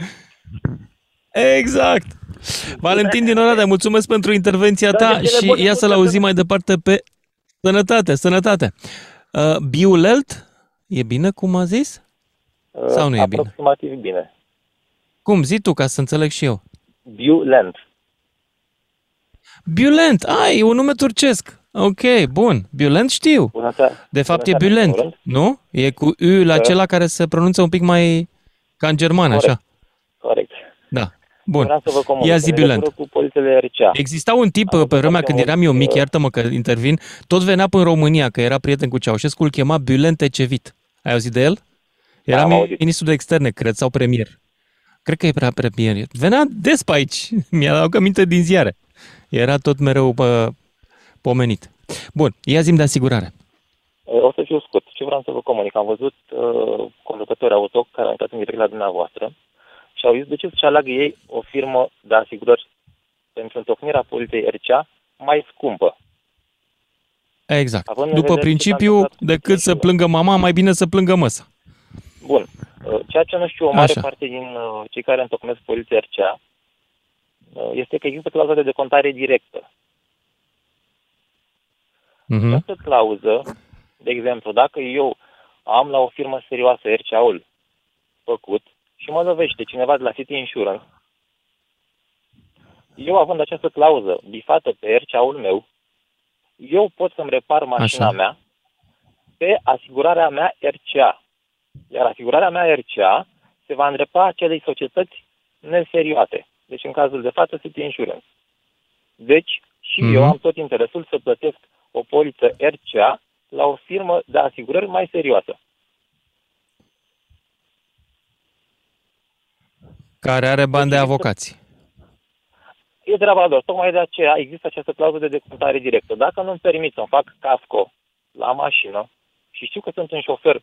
Exact. Valentin din Oradea, mulțumesc pentru intervenția ta și ia să-l auzim mai departe pe sănătate, sănătate. Uh, Biulelt, e bine cum a zis? Uh, Sau nu e bine? Aproximativ bine. Cum, zi tu ca să înțeleg și eu. Biulent. Biulent, ai, e un nume turcesc. Ok, bun. Biulent știu. De fapt e Biulent, nu? E cu U la acela care se pronunță un pic mai ca în germană, Corect. așa. Corect. Da. Bun. Vreau să vă comunic Ia zi Biulent. cu polițele RCA. Exista un tip pe vremea când eram eu mic, iartă-mă că intervin, tot venea până în România, că era prieten cu Ceaușescu, îl chema Biulent Ecevit. Ai auzit de el? Era da, ministru de externe, cred, sau premier. Cred că e prea premier. Venea des pe aici. [laughs] Mi-a dat aminte din ziare. Era tot mereu pă, pomenit. Bun, ia zim de asigurare. O să fiu scurt. Ce vreau să vă comunic? Am văzut uh, conducători auto care au intrat în direct la dumneavoastră și au zis de ce să aleagă ei o firmă de asigurări pentru întocmirea poliței RCA mai scumpă. Exact. Având După principiu, decât să plângă mama, mai bine să plângă măsa. Bun. Uh, ceea ce nu știu o mare Așa. parte din uh, cei care întocmesc poliția RCA uh, este că există clauza de decontare directă. Uh-huh. Această clauză, de exemplu, dacă eu am la o firmă serioasă RCA-ul făcut și mă lovește cineva de la City Insurance, eu având această clauză bifată pe RCA-ul meu, eu pot să-mi repar mașina Așa. mea pe asigurarea mea RCA. Iar asigurarea mea RCA se va îndrepta acelei societăți neserioase. Deci în cazul de față City Insurance. Deci și mm-hmm. eu am tot interesul să plătesc o poliță RCA la o firmă de asigurări mai serioasă. Care are bani de deci avocați. E treaba lor. Tocmai de aceea există această clauză de decontare directă. Dacă nu-mi permit să-mi fac casco la mașină și știu că sunt un șofer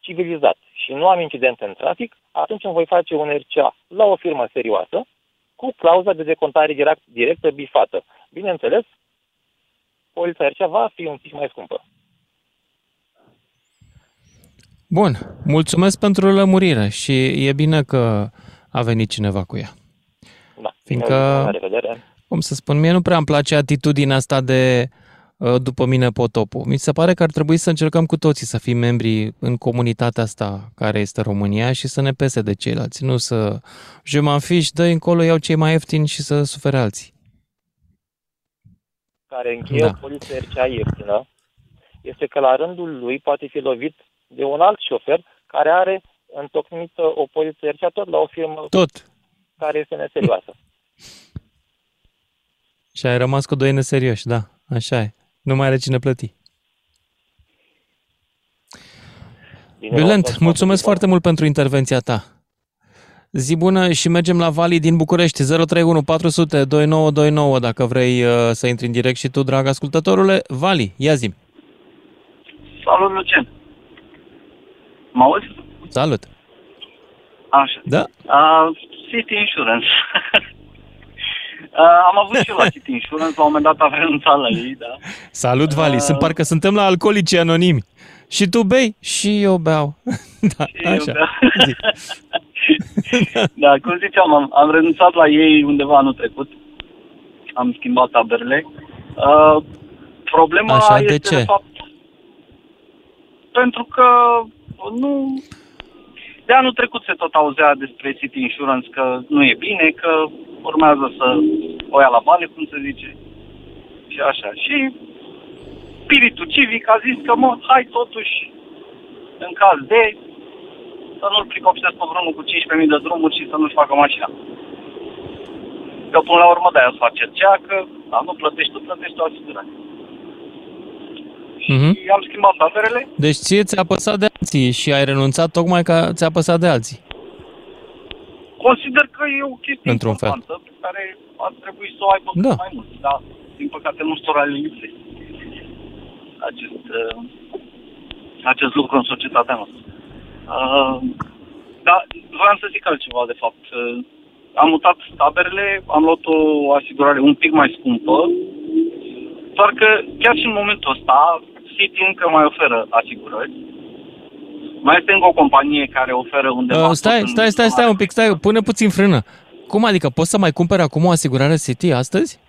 civilizat și nu am incidente în trafic, atunci îmi voi face un RCA la o firmă serioasă cu clauza de decontare direct, directă bifată. Bineînțeles, polița RCA va fi un pic mai scumpă. Bun, mulțumesc pentru lămurire și e bine că a venit cineva cu ea. Da, Fiindcă, cum să spun, mie nu prea îmi place atitudinea asta de uh, după mine potopul. Mi se pare că ar trebui să încercăm cu toții să fim membri în comunitatea asta care este România și să ne pese de ceilalți, nu să je m'en fiche, dă încolo, iau cei mai ieftini și să sufere alții. Care încheie da. o poliție RCA ieftină este că la rândul lui poate fi lovit de un alt șofer care are întocmită o poliție RCA tot la o firmă tot. care este neserioasă. [laughs] Și ai rămas cu doi neserioși, da, așa e. Nu mai are cine plăti. Bine, Violent, mulțumesc foarte mult pentru intervenția ta. Zi bună și mergem la Vali din București, 031 400 2929, dacă vrei uh, să intri în direct și tu, drag ascultătorule. Vali, ia zi Salut, Lucian. Mă auzi? Salut. Așa. Da. Uh, City Insurance. [laughs] Uh, am avut și eu la City Insurance, la un moment dat am renunțat la ei, da. Salut, Vali. Sunt parcă suntem la alcoolici anonimi. Și tu bei? Și eu beau. [laughs] da, Și eu așa. beau. [laughs] da, cum ziceam, am, am renunțat la ei undeva anul trecut. Am schimbat taberele. Uh, problema Așa, de este ce? de fapt pentru că nu de anul trecut se tot auzea despre City Insurance că nu e bine, că urmează să o ia la bani, cum se zice. Și așa. Și spiritul civic a zis că, mă, hai totuși, în caz de, să nu-l pricopsesc pe drumul cu 15.000 de drumuri și să nu-și facă mașina. Că până la urmă de-aia să fac cercea, că da, nu plătești tu, plătești o asigurare. Mhm. Și am schimbat taberele. Deci ție ți-a păsat de alții și ai renunțat tocmai ca ți-a păsat de alții. Consider că e o chestie Într-un fel. importantă pe care ar trebui să o aibă Da. cât mai mult. Dar, din păcate, nu stora lipsește acest, uh, acest lucru în societatea noastră. Uh, dar vreau să zic altceva, de fapt. Uh, am mutat taberele, am luat o asigurare un pic mai scumpă, doar că chiar și în momentul ăsta, City încă mai oferă asigurări. Mai este încă o companie care oferă undeva... Uh, stai, tot în stai, stai, stai un pic, stai, pune puțin frână. Cum adică, poți să mai cumperi acum o asigurare City astăzi?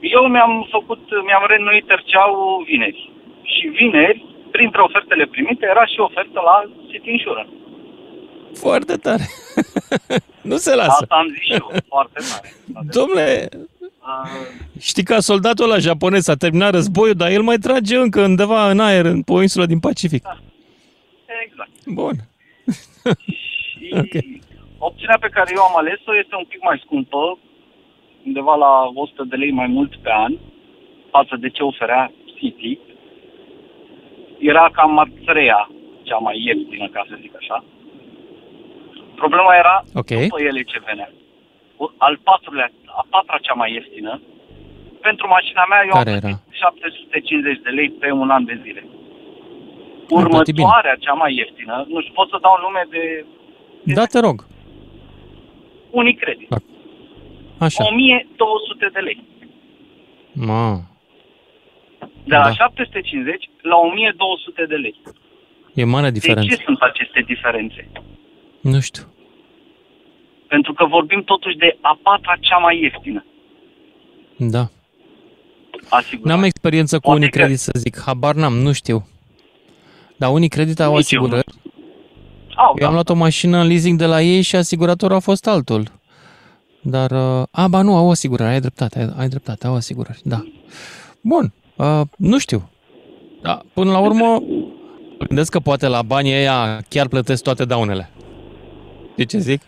Eu mi-am făcut, mi-am reînnoit terceaul vineri. Și vineri, printre ofertele primite, era și ofertă la City Insurance. Foarte tare. [laughs] nu se lasă. Asta am zis și eu, foarte tare. Domnule, știi că soldatul ăla japonez a terminat războiul, dar el mai trage încă undeva în aer, în, pe o insulă din Pacific. Exact. Bun. Și [laughs] opțiunea pe care eu am ales-o este un pic mai scumpă, undeva la 100 de lei mai mult pe an, față de ce oferea City. Era cam a treia cea mai ieftină, ca să zic așa. Problema era Ok. după ele ce venea. O- Al patrulea, a patra cea mai ieftină. Pentru mașina mea eu Care am era? plătit 750 de lei pe un an de zile. Ai plătit bine. Următoarea cea mai ieftină, nu știu, pot să dau nume de Da, te rog. Unicredit. Așa. 1200 de lei. Ma, De la Da. 750 la 1200 de lei. e mare De diferență. ce sunt aceste diferențe? Nu știu. Pentru că vorbim totuși de a patra cea mai ieftină. Da. Asigurare. N-am experiență cu Poate unii că- credit să zic, habar n-am, nu știu. Dar unii credit au Nici eu nu. asigurări. Au, Eu am luat o mașină în leasing de la ei și asiguratorul a fost altul. Dar, uh, a, ba nu, au asigurare, ai dreptate, ai, ai dreptate, au asigurări, da. Bun, uh, nu știu. Da, până la urmă, mă gândesc că poate la banii ăia chiar plătesc toate daunele. De ce zic?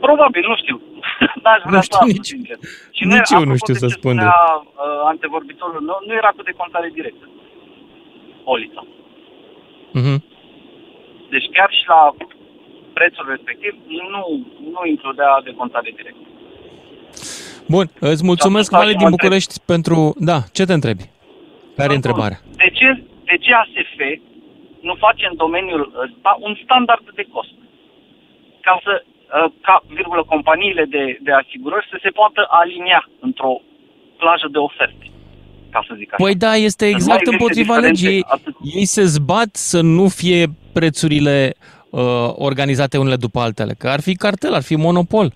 Probabil, nu știu. [laughs] N-aș vrea Nu știu să aflu, nici- sincer. Și nici era- eu nu apropo știu de să ce spun de- spunea, uh, antevorbitorul meu, nu era cu decontare directă. Polița. Mhm. Deci chiar și la prețul respectiv nu, nu includea decontare directă. Bun, îți mulțumesc, Și atunci Vale mă din întreb. București, pentru... Da, ce te întrebi? Care e întrebarea? De ce, de ce ASF nu face în domeniul ăsta un standard de cost? Ca să, uh, ca, virgulă, companiile de, de asigurări să se poată alinia într-o plajă de oferte, ca să zic așa. Păi da, este Să nu exact existe împotriva diferențe legii. atât. Ei se zbat să nu fie prețurile uh, organizate unele după altele, că ar fi cartel, ar fi monopol.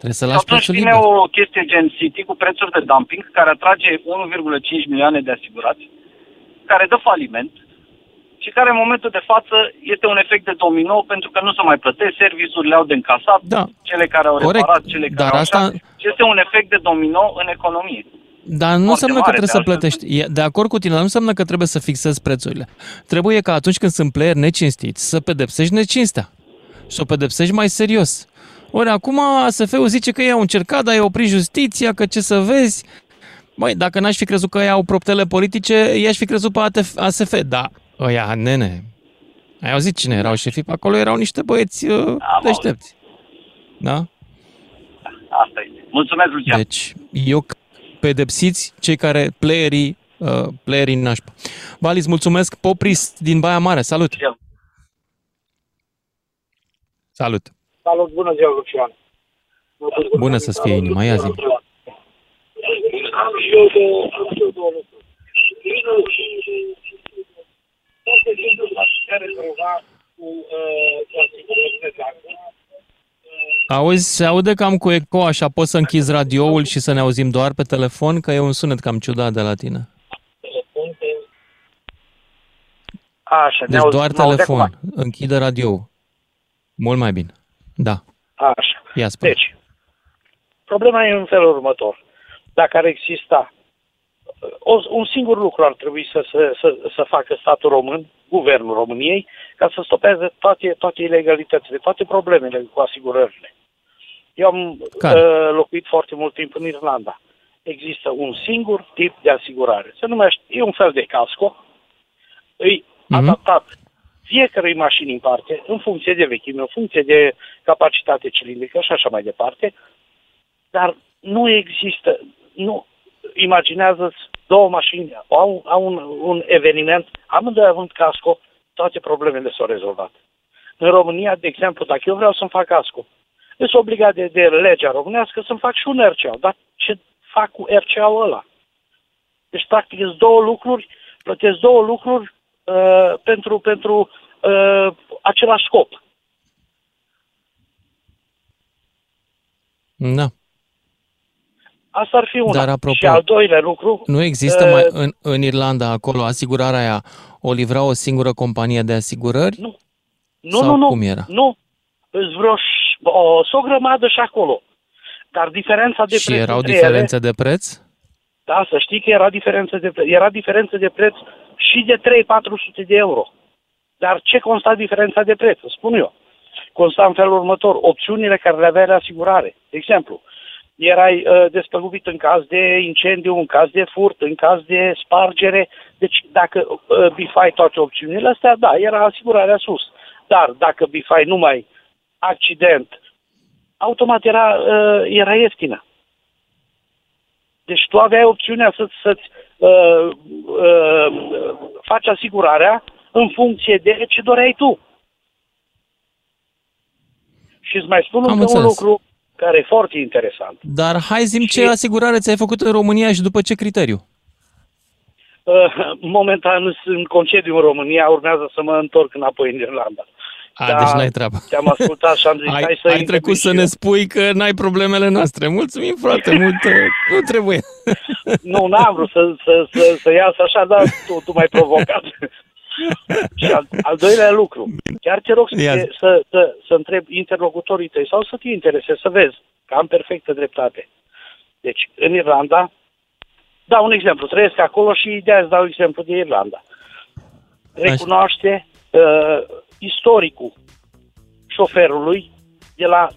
Trebuie să Și lași atunci prețul vine liber. o chestie gen City cu prețuri de dumping care atrage 1,5 milioane de asigurați, care dă faliment și care în momentul de față este un efect de domino pentru că nu se mai plătesc, serviciurile au de încasat, da. cele care au Corect. reparat, cele care Dar au asta- așa, și este un efect de domino în economie. Dar nu înseamnă că mare, trebuie de să plătești. E de acord cu tine, dar nu înseamnă că trebuie să fixezi prețurile. Trebuie ca atunci când sunt player necinstiți să pedepsești necinstea. Și să o pedepsești mai serios. Ori acum ASF-ul zice că ei au încercat, dar i-a oprit justiția, că ce să vezi. Băi, dacă n-aș fi crezut că ei au proptele politice, i-aș fi crezut pe ATF, ASF. Da, ăia, nene, Ai auzit cine erau șefii pe acolo? Erau niște băieți uh, deștepți. Da? Asta e. Mulțumesc, Lucian. Deci, eu pedepsiți cei care, playerii, uh, playerii nașpa. Valis, mulțumesc. Popris din Baia Mare, salut! Salut! Salut, bună ziua, Lucian. Bună să-ți fie inima, ia zi. Am și eu două, am și eu două lucruri. Toate gândurile care prova cu uh, asigurările de acum, Auzi, se aude cam cu eco, așa poți să închizi radioul și să ne auzim doar pe telefon, că e un sunet cam ciudat de la tine. Așa, Deci doar telefon, închide radioul. Mult mai bine. Da. Așa. Ia spune. Deci, problema e în felul următor. Dacă ar exista o, un singur lucru ar trebui să, să, să, să facă statul român, guvernul României, ca să stopeze toate, toate ilegalitățile, toate problemele cu asigurările. Eu am uh, locuit foarte mult timp în Irlanda. Există un singur tip de asigurare. Se numește, e un fel de casco, îi Mhm. adaptat fiecărei mașini în parte, în funcție de vechime, în funcție de capacitate cilindrică și așa mai departe, dar nu există, nu, imaginează două mașini, au, au un, un eveniment, amândoi având casco, toate problemele s-au rezolvat. În România, de exemplu, dacă eu vreau să-mi fac casco, sunt obligat de, de legea românească să-mi fac și un RCA. Dar ce fac cu RCA-ul ăla? Deci, practic, sunt două lucruri, plătesc două lucruri uh, pentru, pentru uh, același scop. Da. Asta ar fi una. Dar apropo, și al doilea lucru... Nu există uh, mai în, în Irlanda acolo asigurarea aia o livra o singură companie de asigurări? Nu. Nu, Sau nu, nu. cum era? Nu. Îți vreo ș- o, o grămadă și acolo. Dar diferența de Și preț erau între diferențe ele, de preț? da, să știi că era diferență de preț. Era diferență de preț și de 3-400 de euro. Dar ce consta diferența de preț? Îți Spun eu. Consta în felul următor. Opțiunile care le avea de asigurare. De exemplu, erai uh, despăgubit în caz de incendiu, în caz de furt, în caz de spargere. Deci dacă uh, bifai toate opțiunile astea, da, era asigurarea sus. Dar dacă bifai numai accident, automat era, uh, era ieftină. Deci tu aveai opțiunea să, să-ți uh, uh, faci asigurarea în funcție de ce doreai tu. Și îți mai spun Am încă un înțeles. lucru care e foarte interesant. Dar hai zim ce asigurare ți-ai făcut în România și după ce criteriu? Uh, momentan sunt în concediu în România, urmează să mă întorc înapoi în Irlanda. A, Da, deci n-ai treabă. Te-am ascultat și am zis, ai, hai să ai intervin trecut și să eu. ne spui că n-ai problemele noastre. Mulțumim foarte mult. [laughs] uh, Nu trebuie. Nu, n-am vrut să, să, să, să iasă așa, dar tu, tu m-ai provocat. [laughs] [laughs] și al, al doilea lucru, chiar te rog să, Ia te, zi. să, să, să întreb interlocutorii tăi sau să te interesezi, să vezi că am perfectă dreptate. Deci, în Irlanda, dau un exemplu, trăiesc acolo și de aia dau exemplu de Irlanda. Recunoaște uh, istoricul șoferului de la,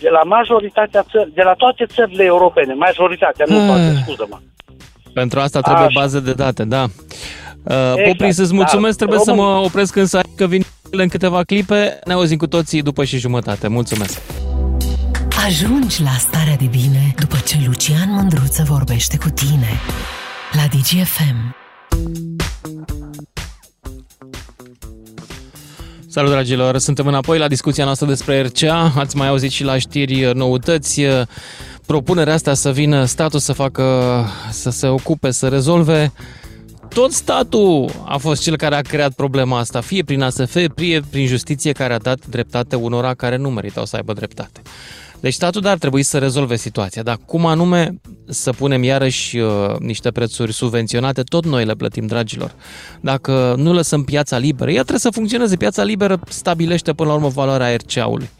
de la majoritatea țări, de la toate țările europene, majoritatea, nu toate, Ah. scuză-mă. Pentru asta trebuie Așa. bază de date, da. Uh, Exact, Popri, să-ți mulțumesc, da. trebuie să Român- mă opresc însă aici, că vin în câteva clipe. Ne auzim cu toții după și jumătate. Mulțumesc! Ajungi la starea de bine după ce Lucian Mândruță vorbește cu tine la DGFM. Salut, dragilor! Suntem înapoi la discuția noastră despre RCA. Ați mai auzit și la știri uh, noutăți. Uh, Propunerea asta să vină statul să facă, să se ocupe, să rezolve. Tot statul a fost cel care a creat problema asta, fie prin ASF, fie prin justiție care a dat dreptate unora care nu meritau să aibă dreptate. Deci statul dar ar trebui să rezolve situația, dar cum anume să punem iarăși uh, niște prețuri subvenționate, tot noi le plătim, dragilor. Dacă nu lăsăm piața liberă, ea trebuie să funcționeze. Piața liberă stabilește până la urmă valoarea RCA-ului.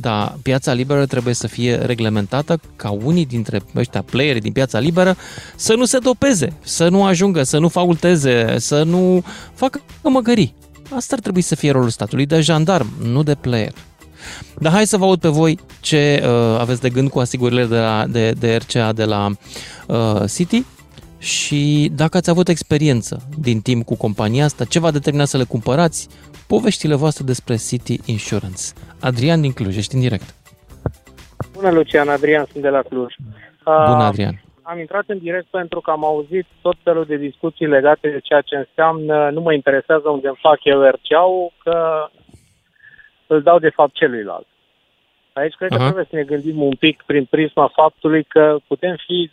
Dar piața liberă trebuie să fie reglementată ca unii dintre ăștia playerii din piața liberă să nu se dopeze, să nu ajungă, să nu faulteze, să nu facă măgării. Asta ar trebui să fie rolul statului de jandarm, nu de player. Dar hai să vă aud pe voi ce uh, aveți de gând cu asigurările de, la, de, de RCA de la uh, City și dacă ați avut experiență din timp cu compania asta, ce v-a determinat să le cumpărați, poveștile voastre despre City Insurance. Adrian din Cluj, ești în direct. Bună, Lucian, Adrian, sunt de la Cluj. Bună, Adrian. Am intrat în direct pentru că am auzit tot felul de discuții legate de ceea ce înseamnă nu mă interesează unde îmi fac eu RCA-ul, că îl dau de fapt celuilalt. Aici cred că uh-huh. trebuie să ne gândim un pic prin prisma faptului că putem fi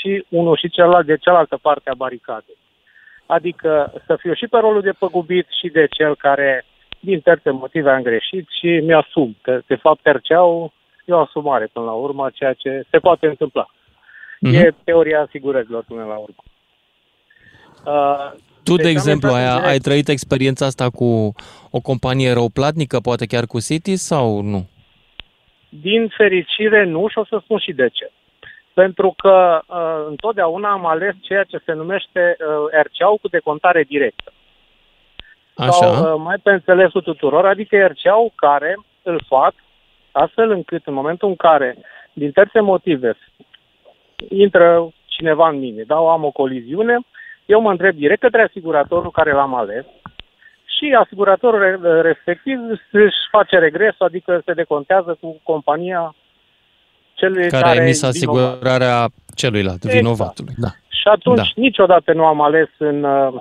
și unul și celălalt de cealaltă parte a baricadei. Adică să fiu și pe rolul de păgubit și de cel care din terțe motive am greșit și mi-asum că de fapt RCA-ul e o asumare până la urmă, ceea ce se poate întâmpla. Uh-huh. E teoria asigurărilor până la urmă. Uh, tu, de deci exemplu, ai, ai trăit experiența asta cu o companie răuplatnică, poate chiar cu City sau nu? Din fericire nu și o să spun și de ce. Pentru că uh, întotdeauna am ales ceea ce se numește uh, RCA cu decontare directă. Așa. Sau, uh, mai pe înțelesul tuturor, adică RCA care îl fac astfel încât în momentul în care, din terțe motive, intră cineva în mine, da, am o coliziune, eu mă întreb direct către asiguratorul care l-am ales și asiguratorul respectiv își face regres, adică se decontează cu compania celui care, care a emis asigurarea celuilalt, exact. vinovatului. Da. Și atunci da. niciodată nu am ales în uh,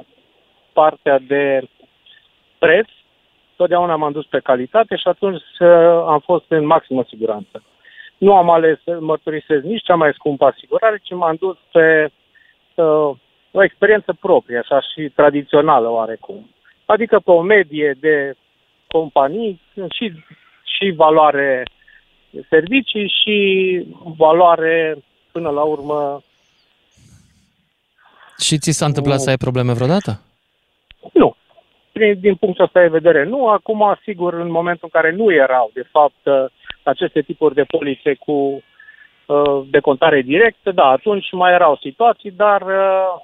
partea de preț, totdeauna m-am dus pe calitate și atunci uh, am fost în maximă siguranță. Nu am ales, mărturisesc, nici cea mai scumpă asigurare, ci m-am dus pe uh, o experiență proprie, așa și tradițională oarecum. Adică pe o medie de companii și, și valoare servicii și valoare până la urmă. Și ți s-a întâmplat nu. să ai probleme vreodată? Nu. Din, din punctul ăsta de vedere, nu. Acum, sigur, în momentul în care nu erau, de fapt, aceste tipuri de polițe cu uh, decontare directă, da, atunci mai erau situații, dar uh,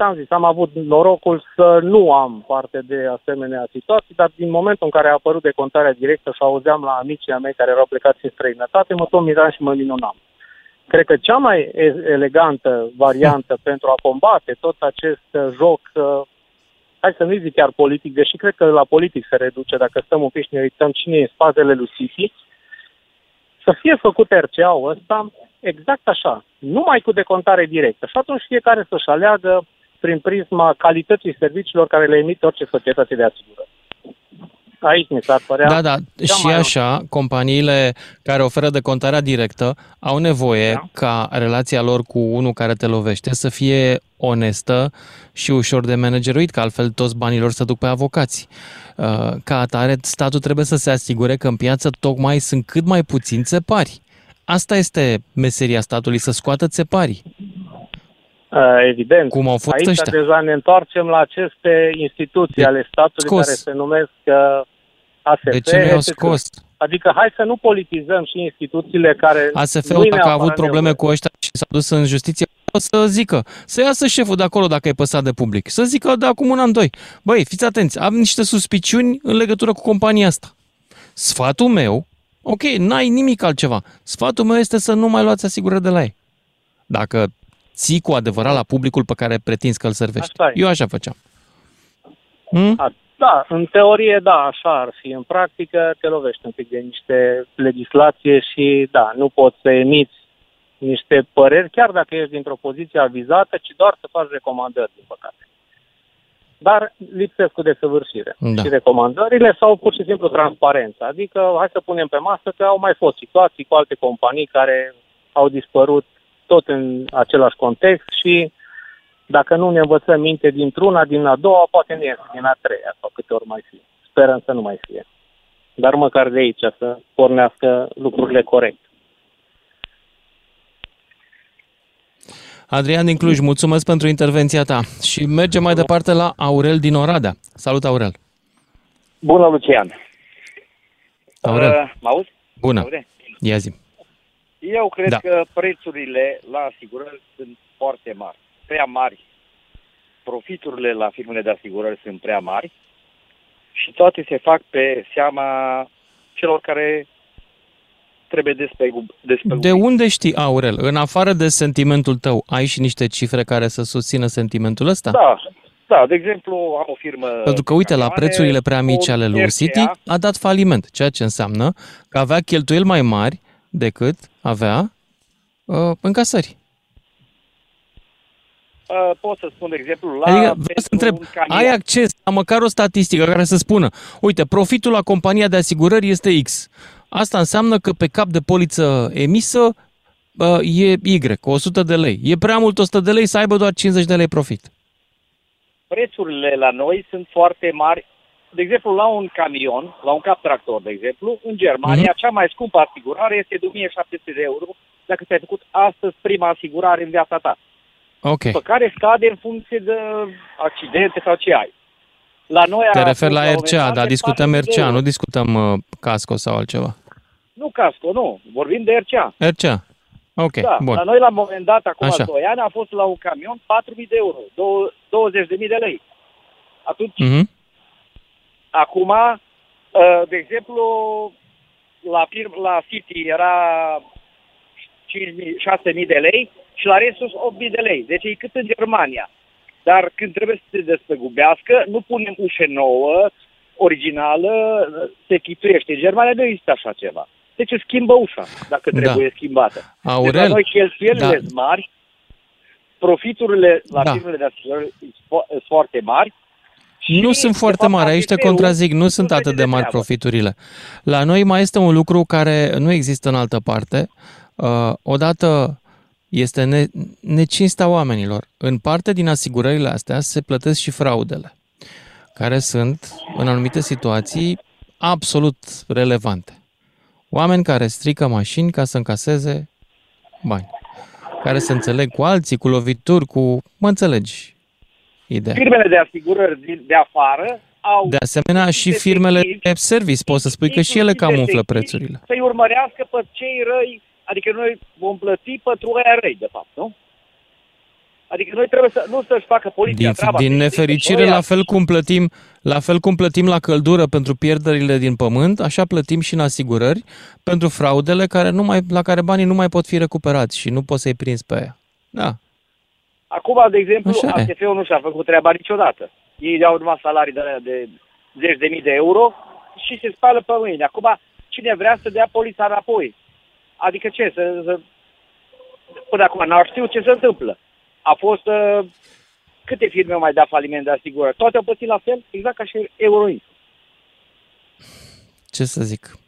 am zis, am avut norocul să nu am parte de asemenea situații, dar din momentul în care a apărut decontarea directă și auzeam la amicii mei care erau plecați în străinătate, mă tot miram și mă minunam. Cred că cea mai elegantă variantă pentru a combate tot acest joc, uh, hai să nu zic chiar politic, deși cred că la politic se reduce, dacă stăm un pic și ne uităm cine e în spatele lui City, să fie făcut RCA-ul ăsta exact așa, numai cu decontare directă. Și atunci fiecare să-și aleagă prin prisma calității serviciilor care le emite orice societate de asigurări. Aici mi s-ar părea... Da, da, și așa, companiile care oferă decontarea directă au nevoie da. ca relația lor cu unul care te lovește să fie onestă și ușor de manageruit, că altfel toți banii lor se duc pe avocați. Uh, ca atare, statul trebuie să se asigure că în piață tocmai sunt cât mai puțini țepari. Asta este meseria statului, să scoată țeparii. Uh, evident. Cum au fost Aici ăștia? deja ne întoarcem la aceste instituții de ale statului scos. care se numesc uh, ASF. De ce nu i-au scos? Adică hai să nu politizăm și instituțiile care... ASF-ul, dacă a avut probleme nevoie. cu ăștia și s-a dus în justiție, o să zică, să iasă șeful de acolo dacă e păsat de public. Să zică de acum un an, doi. Băi, fiți atenți, am niște suspiciuni în legătură cu compania asta. Sfatul meu, ok, n-ai nimic altceva. Sfatul meu este să nu mai luați asigurări de la ei. Dacă ții cu adevărat la publicul pe care pretinzi că îl servești. Așa Eu așa făceam. Hmm? A, da, în teorie, da, așa ar fi. În practică te lovești un pic de niște legislație și, da, nu poți să emiți niște păreri, chiar dacă ești dintr-o poziție avizată, ci doar să faci recomandări, din păcate. Dar lipsesc cu desăvârșire. Da. Și recomandările sau pur și simplu transparență. Adică, hai să punem pe masă că au mai fost situații cu alte companii care au dispărut tot în același context și dacă nu ne învățăm minte dintr-una, din a doua, poate ne iese din a treia sau câte ori mai fie. Sperăm să nu mai fie. Dar măcar de aici să pornească lucrurile corect. Adrian din Cluj, mulțumesc pentru intervenția ta și mergem mai departe la Aurel din Oradea. Salut, Aurel! Bună, Lucian! Aurel. Uh, mă auzi? Bună! Ia zi. Eu cred Da. că prețurile la asigurări sunt foarte mari, prea mari. Profiturile la firmele de asigurări sunt prea mari și toate se fac pe seama celor care trebuie despegu- despăgubit. De unde știi, Aurel? În afară de sentimentul tău, ai și niște cifre care să susțină sentimentul ăsta? Da, da, de exemplu, am o firmă... Pentru că, uite, la camioane, prețurile prea mici o ale lui RCA, City a dat faliment, ceea ce înseamnă că avea cheltuieli mai mari decât avea uh, încasări. Uh, pot să spun, de exemplu, la... Adică vreau pentru să întreb, un camion. ai acces la măcar o statistică care să spună, uite, profitul la compania de asigurări este X. Asta înseamnă că pe cap de poliță emisă uh, e Y, 100 de lei. E prea mult 100 de lei să aibă doar 50 de lei profit. prețurile la noi sunt foarte mari. De exemplu, la un camion, la un cap tractor, de exemplu, în Germania, Mhm. cea mai scumpă asigurare este de 1700 de euro dacă ți-ai făcut astăzi prima asigurare în viața ta. Ok. Pe care scade în funcție de accidente sau ce ai. La noi Te a referi fost la un RCA, moment dat dar de discutăm 400 de RCA, nu euro. discutăm uh, casco sau altceva. Nu casco, nu. Vorbim de RCA. RCA. Ok, da, bun. la noi la un moment dat, acum Așa. 2 ani, a fost la un camion 4.000 de euro, dou- 20.000 de lei. Atunci, Mhm. Acum, uh, de exemplu, la, firm, la City era 5.000, 6.000 de lei și la restul 8.000 de lei. Deci e cât în Germania. Dar când trebuie să se despăgubească, nu punem ușă nouă, originală, se chituiește. În Germania nu există așa ceva. Deci îți schimbă ușa, dacă Da. trebuie schimbată. deci Aurel, la noi cheltuielile da. sunt mari, profiturile la Da. firmele de asigurări sunt fo- sunt foarte mari. Nu sunt foarte fapt, mari, aici te ATP-ul contrazic, nu sunt atât de mari treabă. profiturile. La noi mai este un lucru care nu există în altă parte. Uh, odată este ne- necinsta oamenilor. În parte din asigurările astea se plătesc și fraudele, care sunt, în anumite situații, absolut relevante. Oameni care strică mașini ca să încaseze bani, care se înțeleg cu alții, cu lovituri, cu... mă înțelegi ideea. Firmele de asigurări din- de afară au De asemenea, și firmele de service, poți să spui că și ele cam umflă prețurile. să-i urmărească pe cei răi, adică noi vom plăti pentru ăia răi, de fapt, nu? Adică noi trebuie să, nu să-și facă poliția Din, treaba. din să-i nefericire, strice la fel, cum plătim, la fel cum plătim la căldură pentru pierderile din pământ, așa plătim și în asigurări pentru fraudele care nu mai, la care banii nu mai pot fi recuperați și nu poți să-i prinzi pe aia. Da. Acum, de exemplu, Așa e. ATF-ul nu și-a făcut treaba niciodată. Ei au numai salarii de, alea de zeci de mii de euro și se spală pe mâini. Acum, cine vrea să dea polița înapoi? Adică ce? Să, să... Până acum n-au știut ce se întâmplă. A fost... Uh, câte firme au mai dat faliment de asigurări? Toate au pățit la fel, exact ca și Euroin. Ce să zic?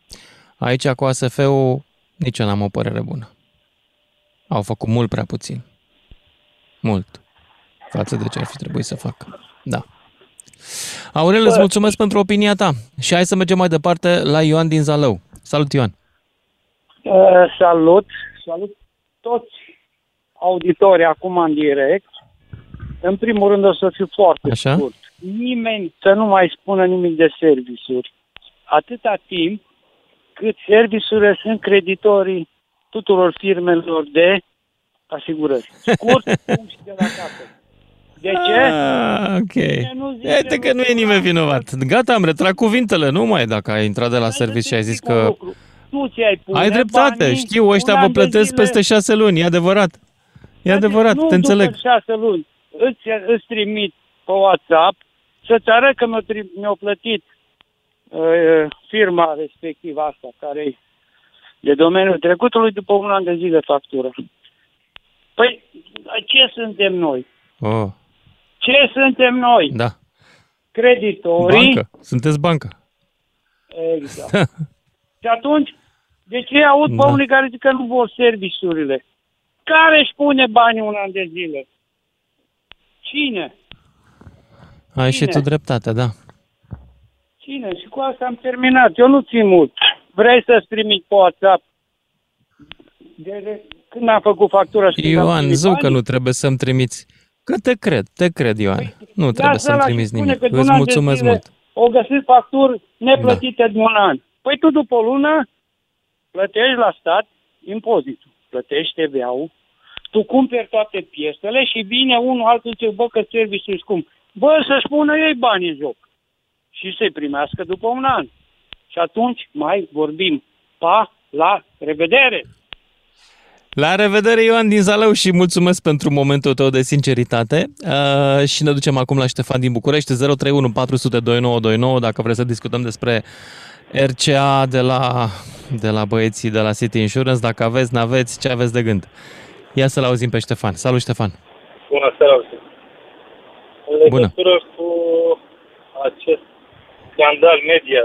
Aici cu ASF-ul nici eu n-am o părere bună. Au făcut mult prea puțin. Mult. Față de ce ar fi trebuit să facă. Da. Aurel, îți mulțumesc pentru opinia ta. Și hai să mergem mai departe la Ioan din Zalău. Salut, Ioan! Uh, salut! Salut toți auditorii acum în direct. În primul rând o să fiu foarte Așa? scurt. Nimeni să nu mai spună nimic de servisuri. Atâta timp cât serviciurile sunt creditorii tuturor firmelor de asigurări. [laughs] Scurt, punct și de la capăt. De ce? Ah, ok. Uite că nu e nimeni vinovat. Gata, am retrat cuvintele. Nu mai e dacă ai intrat de la serviciu și ai zis că... Tu ți-ai pune Ai dreptate, banii, știu, ăștia un vă an de plătesc zile- peste șase luni, e adevărat. E adevărat, nu te înțeleg. după șase luni. Îți, îți trimit pe WhatsApp să-ți arăt că mi-au, tri- mi-au plătit uh, firma respectivă asta, care e de domeniul trecutului, după un an de zile factură. Păi, ce suntem noi? Oh, Ce suntem noi? da. Creditorii? Bancă. Sunteți bancă. Exact. Și atunci, de ce aud pe Da. unii care zic că nu vor serviciurile? Care își pune banii un an de zile? Cine? Ai și Bine. tu dreptate, da. Cine? Și cu asta am terminat. Eu nu țin mult. Vrei să-ți trimit pe WhatsApp? De, de, când am făcut factura și când am Ioan, primit zic că banii? nu trebuie să-mi trimiți. Că te cred, te cred, Ioan. Nu trebuie Lasă să-mi ăla și trimiți spune nimic. că de un Îți an de mulțumesc zile mult. O găsit facturi neplătite de un an. Păi tu după o lună plătești la stat impozitul, plătești TVA-ul, tu cumperi toate piesele și vine unul altul zice, bă, că serviciul e scump. Bă, să-și pună ei bani în joc și să-i primească după un an. Și atunci mai vorbim pa, La revedere! La revedere, Ioan din Zalău și mulțumesc pentru momentul tău de sinceritate. Uh, și ne ducem acum la Ștefan din București, 031 400 2929, dacă vreți să discutăm despre RCA de la, de la băieții de la City Insurance. Dacă aveți, n-aveți, ce aveți de gând? Ia să-l auzim pe Ștefan. Salut, Ștefan! Bună seara! În legătură Bună. cu acest scandal media,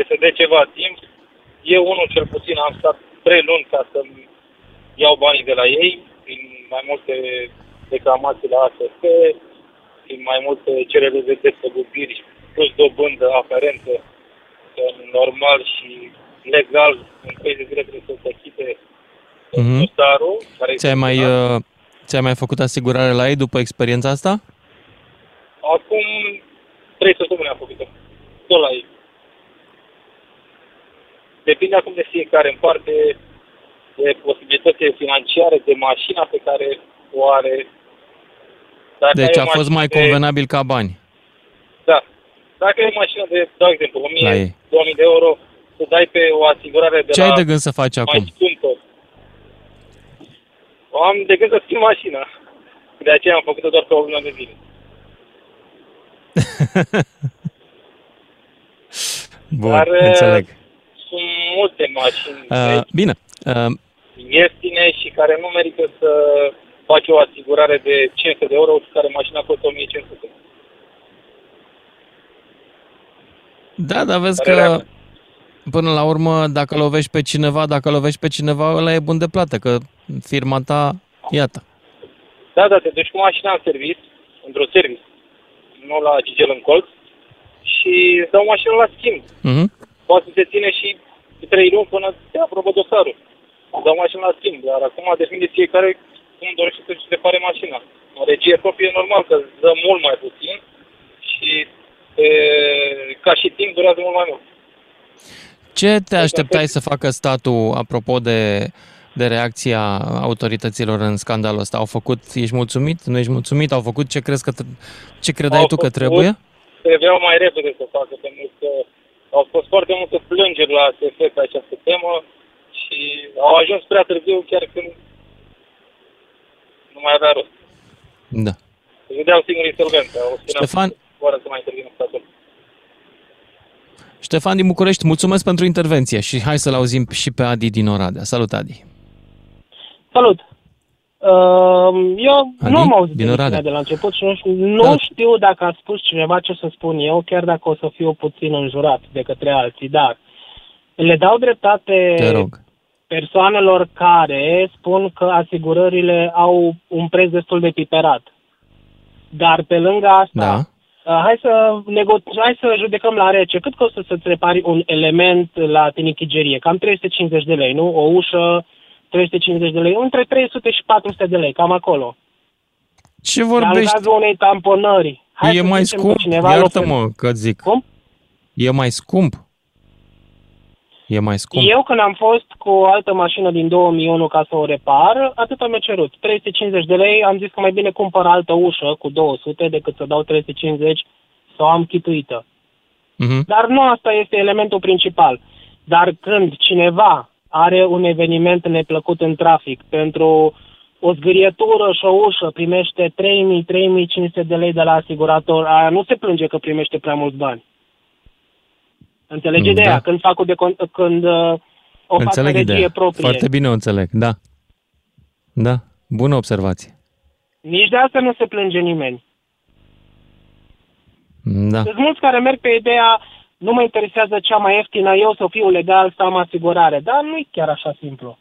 este de ceva timp. Eu, unul cel puțin, am stat trei luni ca să iau banii de la ei, prin mai multe reclamații la ASF, prin mai multe cerere de despăgubiri, plus dobândă aferentă, normal și legal, în 30 de zile trebuie să se achite mm-hmm. dosarul. Care ți-ai mai, uh, ți-ai mai făcut asigurare la ei după experiența asta? Acum trei săptămâni am făcut-o. Tot la ei. Depinde acum de fiecare în parte de posibilitățile financiare, de mașina pe care o are. Dacă deci a fost mai de... convenabil ca bani. Da. Dacă e o mașină de, dau exemplu, 1000, 2000 de euro, să dai pe o asigurare de Ce la ai de gând să faci acum? Mai scumpă. Am de gând să schimb mașina. De aceea am făcut-o doar pe o lună de zile. [laughs] Bun, Dar, înțeleg. Uh, sunt multe mașini uh, bine. Uh, ieftine și care nu merită să faci o asigurare de 500 de euro și care mașina costă 1500. Da, dar vezi că până la urmă, dacă lovești pe cineva, dacă lovești pe cineva, ăla e bun de plată, că firma ta, iată. Da, da, te duci cu mașina în serviciu, într-o serviciu, nu la Gigel în colț, și îți dau mașina la schimb. Uh-huh. Poate să te ține și 3 luni până te aprobă dosarul dau mașina la schimb, dar acum depinde fiecare cum dorește să-și repare mașina. În regie proprie e normal că dă mult mai puțin și e, ca și timp durează mult mai mult. Ce te așteptai să facă statul apropo de, de reacția autorităților în scandalul ăsta? Au făcut, ești mulțumit, nu ești mulțumit? Au făcut ce crezi că ce credeai au tu că trebuie? Trebuiau mai repede să facă, pentru că au fost foarte multe plângeri la ASF pe această temă și au ajuns prea târziu chiar când nu mai avea rost. Da. Își vedeau singur insolvent. Ștefan, fără să mai intervină statul. Ștefan din București, mulțumesc pentru intervenție și hai să-l auzim și pe Adi din Oradea. Salut, Adi! Salut! Uh, eu Adi? nu am auzit din de, de la început și nu, știu, nu da. știu dacă a spus cineva ce să spun eu, chiar dacă o să fiu puțin înjurat de către alții, dar le dau dreptate Te rog persoanelor care spun că asigurările au un preț destul de piperat. Dar pe lângă asta, da. Uh, hai, să nego- hai să judecăm la rece. Cât costă să-ți repari un element la tinichigerie? Cam 350 de lei, nu? O ușă, 350 de lei. Între 300 și 400 de lei, cam acolo. Ce vorbești? În cazul unei tamponări. Hai e mai scump? Iartă-mă că zic. Cum? E mai scump? E mai scump? Eu când am fost cu o altă mașină din 2001 ca să o repar, atât mi-a cerut. 350 de lei, am zis că mai bine cumpăr altă ușă cu 200 decât să dau 350 să o am chituită. Uh-huh. Dar nu asta este elementul principal. Dar când cineva are un eveniment neplăcut în trafic pentru o zgârietură și o ușă primește 3.000-3.500 de lei de la asigurator, aia nu se plânge că primește prea mulți bani. Înțelegi da. ideea? Când fac o de, când uh, o înțeleg fac regie proprie. Foarte bine o înțeleg, da. Da, bună observație. Nici de asta nu se plânge nimeni. Da. Sunt mulți care merg pe ideea nu mă interesează cea mai ieftină, eu să fiu legal, să am asigurare. Dar nu e chiar așa simplu.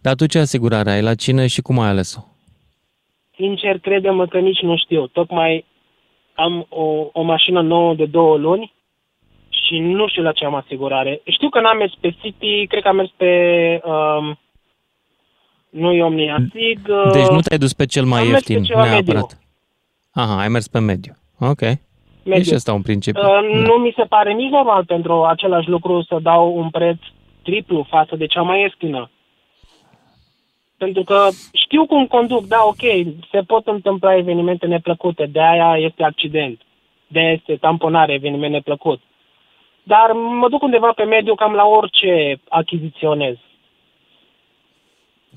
Dar tu ce asigurare ai? La cine și cum ai ales-o? Sincer, crede-mă că nici nu știu. Tocmai am o, o mașină nouă de două luni și nu știu la ce am asigurare. Știu că n-am mers pe City, cred că am mers pe... Um, nu e Omnia Sig. Deci nu te-ai dus pe cel mai ieftin neapărat. Mediu. Aha, ai mers pe mediu. Ok. Mediu. Deci ăsta un principiu. Uh, da. Nu mi se pare nici normal pentru același lucru să dau un preț triplu față de cea mai ieftină. Pentru că știu cum conduc, da, ok, se pot întâmpla evenimente neplăcute, de aia este accident, de aia este tamponare, eveniment neplăcut. Dar mă duc undeva pe mediu cam la orice achiziționez.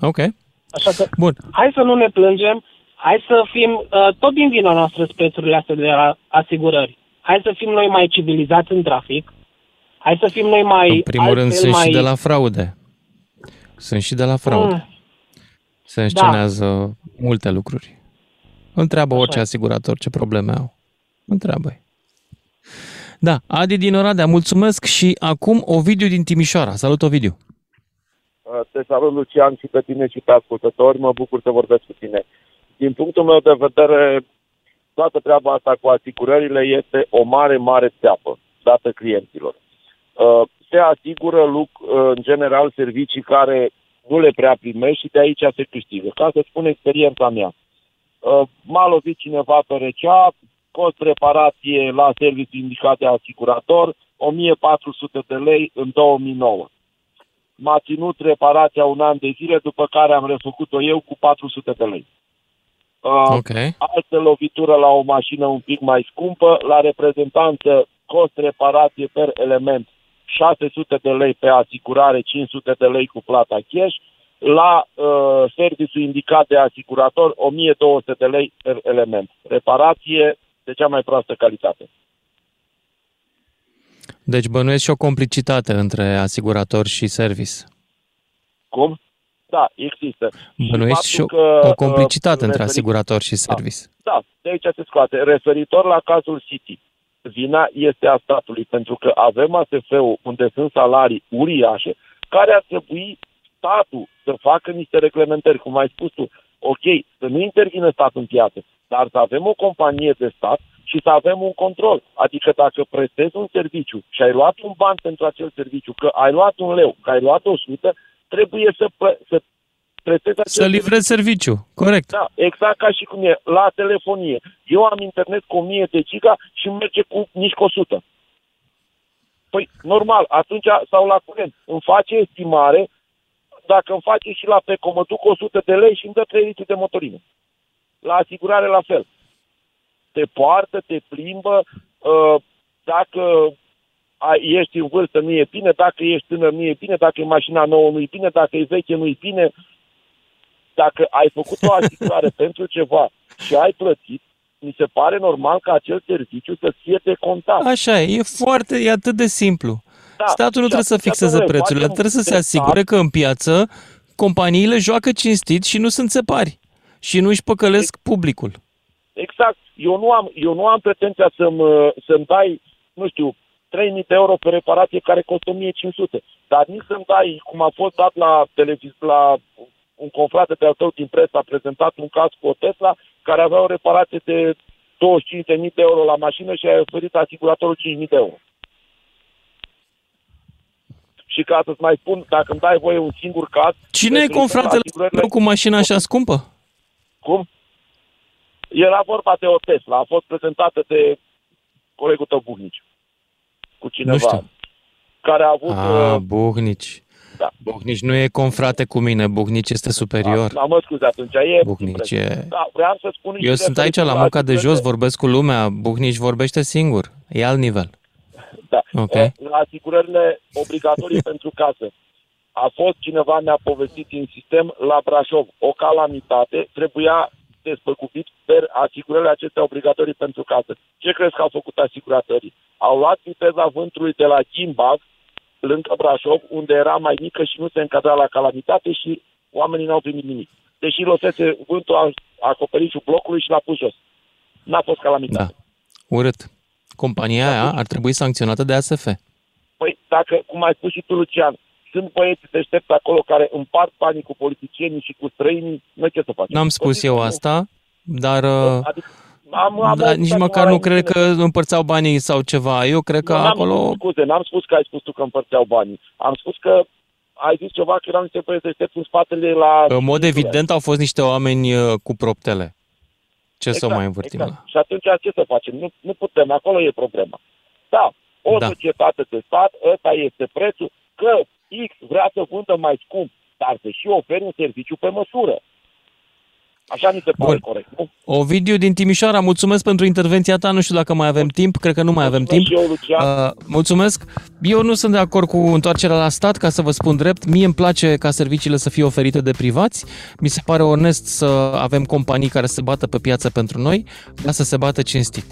Ok. Așa că, Bun. hai să nu ne plângem, hai să fim, uh, tot din vina noastră prețurile astea de la asigurări. Hai să fim noi mai civilizați în trafic, hai să fim noi mai... În primul rând altfel sunt mai... și de la fraude. Sunt și de la fraude. Mm. Se înscenează multe lucruri. Întreabă Așa orice e. asigurator ce probleme au. Întreabă-i. Da, Adi din Oradea, mulțumesc și acum Ovidiu din Timișoara. Salut, Ovidiu! Uh, Te salut, Lucian, și pe tine și pe ascultători. Mă bucur să vorbesc cu tine. Din punctul meu de vedere, toată treaba asta cu asigurările este o mare, mare țeapă dată clienților. Uh, Se asigură, luc- uh, în general, servicii care nu le prea primești și de aici se câștigă. Ca să spun experiența mea. Uh, M-a lovit cineva pe recea, cost reparație la serviciu indicat de asigurator, 1400 de lei în 2009 m-a ținut reparația un an de zile, după care am refăcut-o eu cu 400 de lei. Uh, Ok. Altă lovitură la o mașină un pic mai scumpă, la reprezentanță cost reparație per element 600 de lei pe asigurare, 500 de lei cu plata cash, la uh, serviciu indicat de asigurator 1200 de lei per element. Reparație de cea mai proastă calitate. Deci bănuiesc și o complicitate între asigurator și service. Cum? Da, există. Bănuiesc și o, faptul că, o complicitate uh, între referit- asigurator și service. Da, de aici se scoate. Referitor la cazul City, vina este a statului, pentru că avem ASF-ul unde sunt salarii uriașe, care ar trebui statul să facă niște reglementări, cum ai spus tu. Ok, să nu intervină statul în piață, dar să avem o companie de stat și să avem un control. Adică dacă prestezi un serviciu și ai luat un ban pentru acel serviciu, că ai luat un leu, că ai luat 100, trebuie să, plă- să prestezi acel Să livrezi serviciu, corect. da, exact ca și cum e la telefonie. Eu am internet cu 1000 de giga și merge cu nici cu 100. Păi, normal, atunci, sau la curent, îmi face estimare, dacă îmi face și la PECO, mă duc 100 de lei și îmi dă 3 litri de motorină. La asigurare, la fel. Te poartă, te plimbă, uh, dacă ai, ești în vârstă, nu e bine, dacă ești tânăr, nu e bine, dacă e mașina nouă, nu e bine, dacă e veche, nu e bine, dacă ai făcut o asigurare [laughs] pentru ceva și ai plătit, mi se pare normal ca acel serviciu să fie decontat. Așa e, e foarte, e atât de simplu. Da, Statul nu și trebuie să atunci, fixeze domnule, prețurile, facem trebuie să se un asigure că în piață companiile joacă cinstit și nu sunt țepari și nu își păcălesc publicul. Exact. Eu nu am, eu nu am pretenția să-mi, să-mi dai, nu știu, 3.000 de euro pe reparație care costă 1.500. Dar nici să-mi dai, cum a fost dat la televiz, la un confrate de-al tău din presă, a prezentat un caz cu o Tesla care avea o reparație de 25.000 de euro la mașină și a oferit asiguratorul 5.000 de euro. Și ca să-ți mai spun, dacă îmi dai voie un singur caz... Cine e referitor la confratele asigurările- tău cu mașina așa scumpă? Cum? Era vorba de o Tesla, a fost prezentată de colegul tău Buhnici. Cu cineva. Nu știu. Care a avut... A, uh, Buhnici. Da. Buhnici nu e confrate cu mine, Buhnici este superior. Da, mă scuze, atunci e... Buhnici e... Da, vreau să spun și Eu sunt aici referitor la munca de asigurările. jos, vorbesc cu lumea, Buhnici vorbește singur, e alt nivel. Da. Ok. Uh, La asigurările obligatorii [laughs] pentru casă. A fost cineva mi-a povestit în sistem la Brașov. O calamitate trebuia despăgubit per asigurările acestea obligatorii pentru casă. Ce crezi că au făcut asiguratorii? Au luat viteza vântului de la Gimbag, lângă Brașov, unde era mai mică și nu se încadra la calamitate și oamenii n-au primit nimic. Deși lăsese vântul a acoperișul blocului și l-a pus jos. N-a fost calamitate. Da. Urât. Compania aia ar trebui sancționată de ASF. Păi, dacă, cum ai spus și tu, Lucian, sunt băieți deștepți acolo care împart banii cu politicienii și cu străinii, noi ce să facem? N-am spus eu asta, dar uh, Adică, am, am da, auzit nici acum măcar la nu cred că emisiune. împărțeau banii sau ceva. Eu cred că Nu, n-am acolo... spus, scuze, n-am spus că ai spus tu că împărțeau banii. Am spus că ai zis ceva că erau niște băieți deștepți în spatele la... În mod evident au fost niște oameni uh, cu proptele. Ce să o mai învârtim exact. la? Și atunci ce să facem? Nu, nu putem, acolo e problema. Da, o Da. societate de stat, ăsta este prețul, că X vrea să vândă mai scump, dar să și oferi un serviciu pe măsură. Așa mi se pare Bun. corect. Nu? Ovidiu din Timișoara, mulțumesc pentru intervenția ta. Nu știu dacă mai avem timp, cred că nu mai avem timp. și eu, Lucian. Uh, mulțumesc. Eu nu sunt de acord cu întoarcerea la stat, ca să vă spun drept. Mie îmi place ca serviciile să fie oferite de privați. Mi se pare onest să avem companii care se bată pe piață pentru noi, dar să se bată cinstit.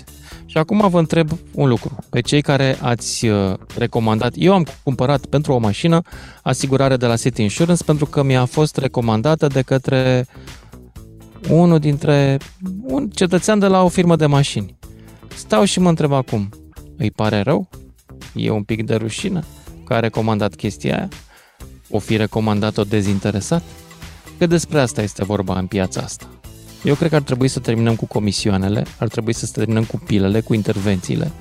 Și acum vă întreb un lucru. Pe cei care ați uh, recomandat, eu am cumpărat pentru o mașină asigurare de la City Insurance pentru că mi-a fost recomandată de către unul dintre un cetățean de la o firmă de mașini. Stau și mă întreb acum, îi pare rău? E un pic de rușine că a recomandat chestia aia? O fi recomandat-o dezinteresat? Că despre asta este vorba în piața asta. Eu cred că ar trebui să terminăm cu comisioanele, ar trebui să terminăm cu pilele, cu intervențiile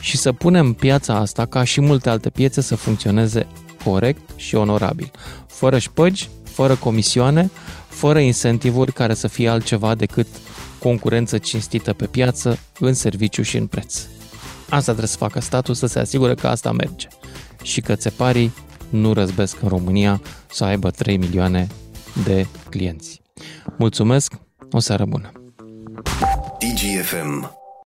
și să punem piața asta, ca și multe alte piețe, să funcționeze corect și onorabil. Fără șpăgi, fără comisioane, fără incentivuri care să fie altceva decât concurență cinstită pe piață, în serviciu și în preț. Asta trebuie să facă statul, să se asigure că asta merge și că țeparii nu răzbesc în România să aibă 3 milioane de clienți. Mulțumesc, o seară bună! DGFM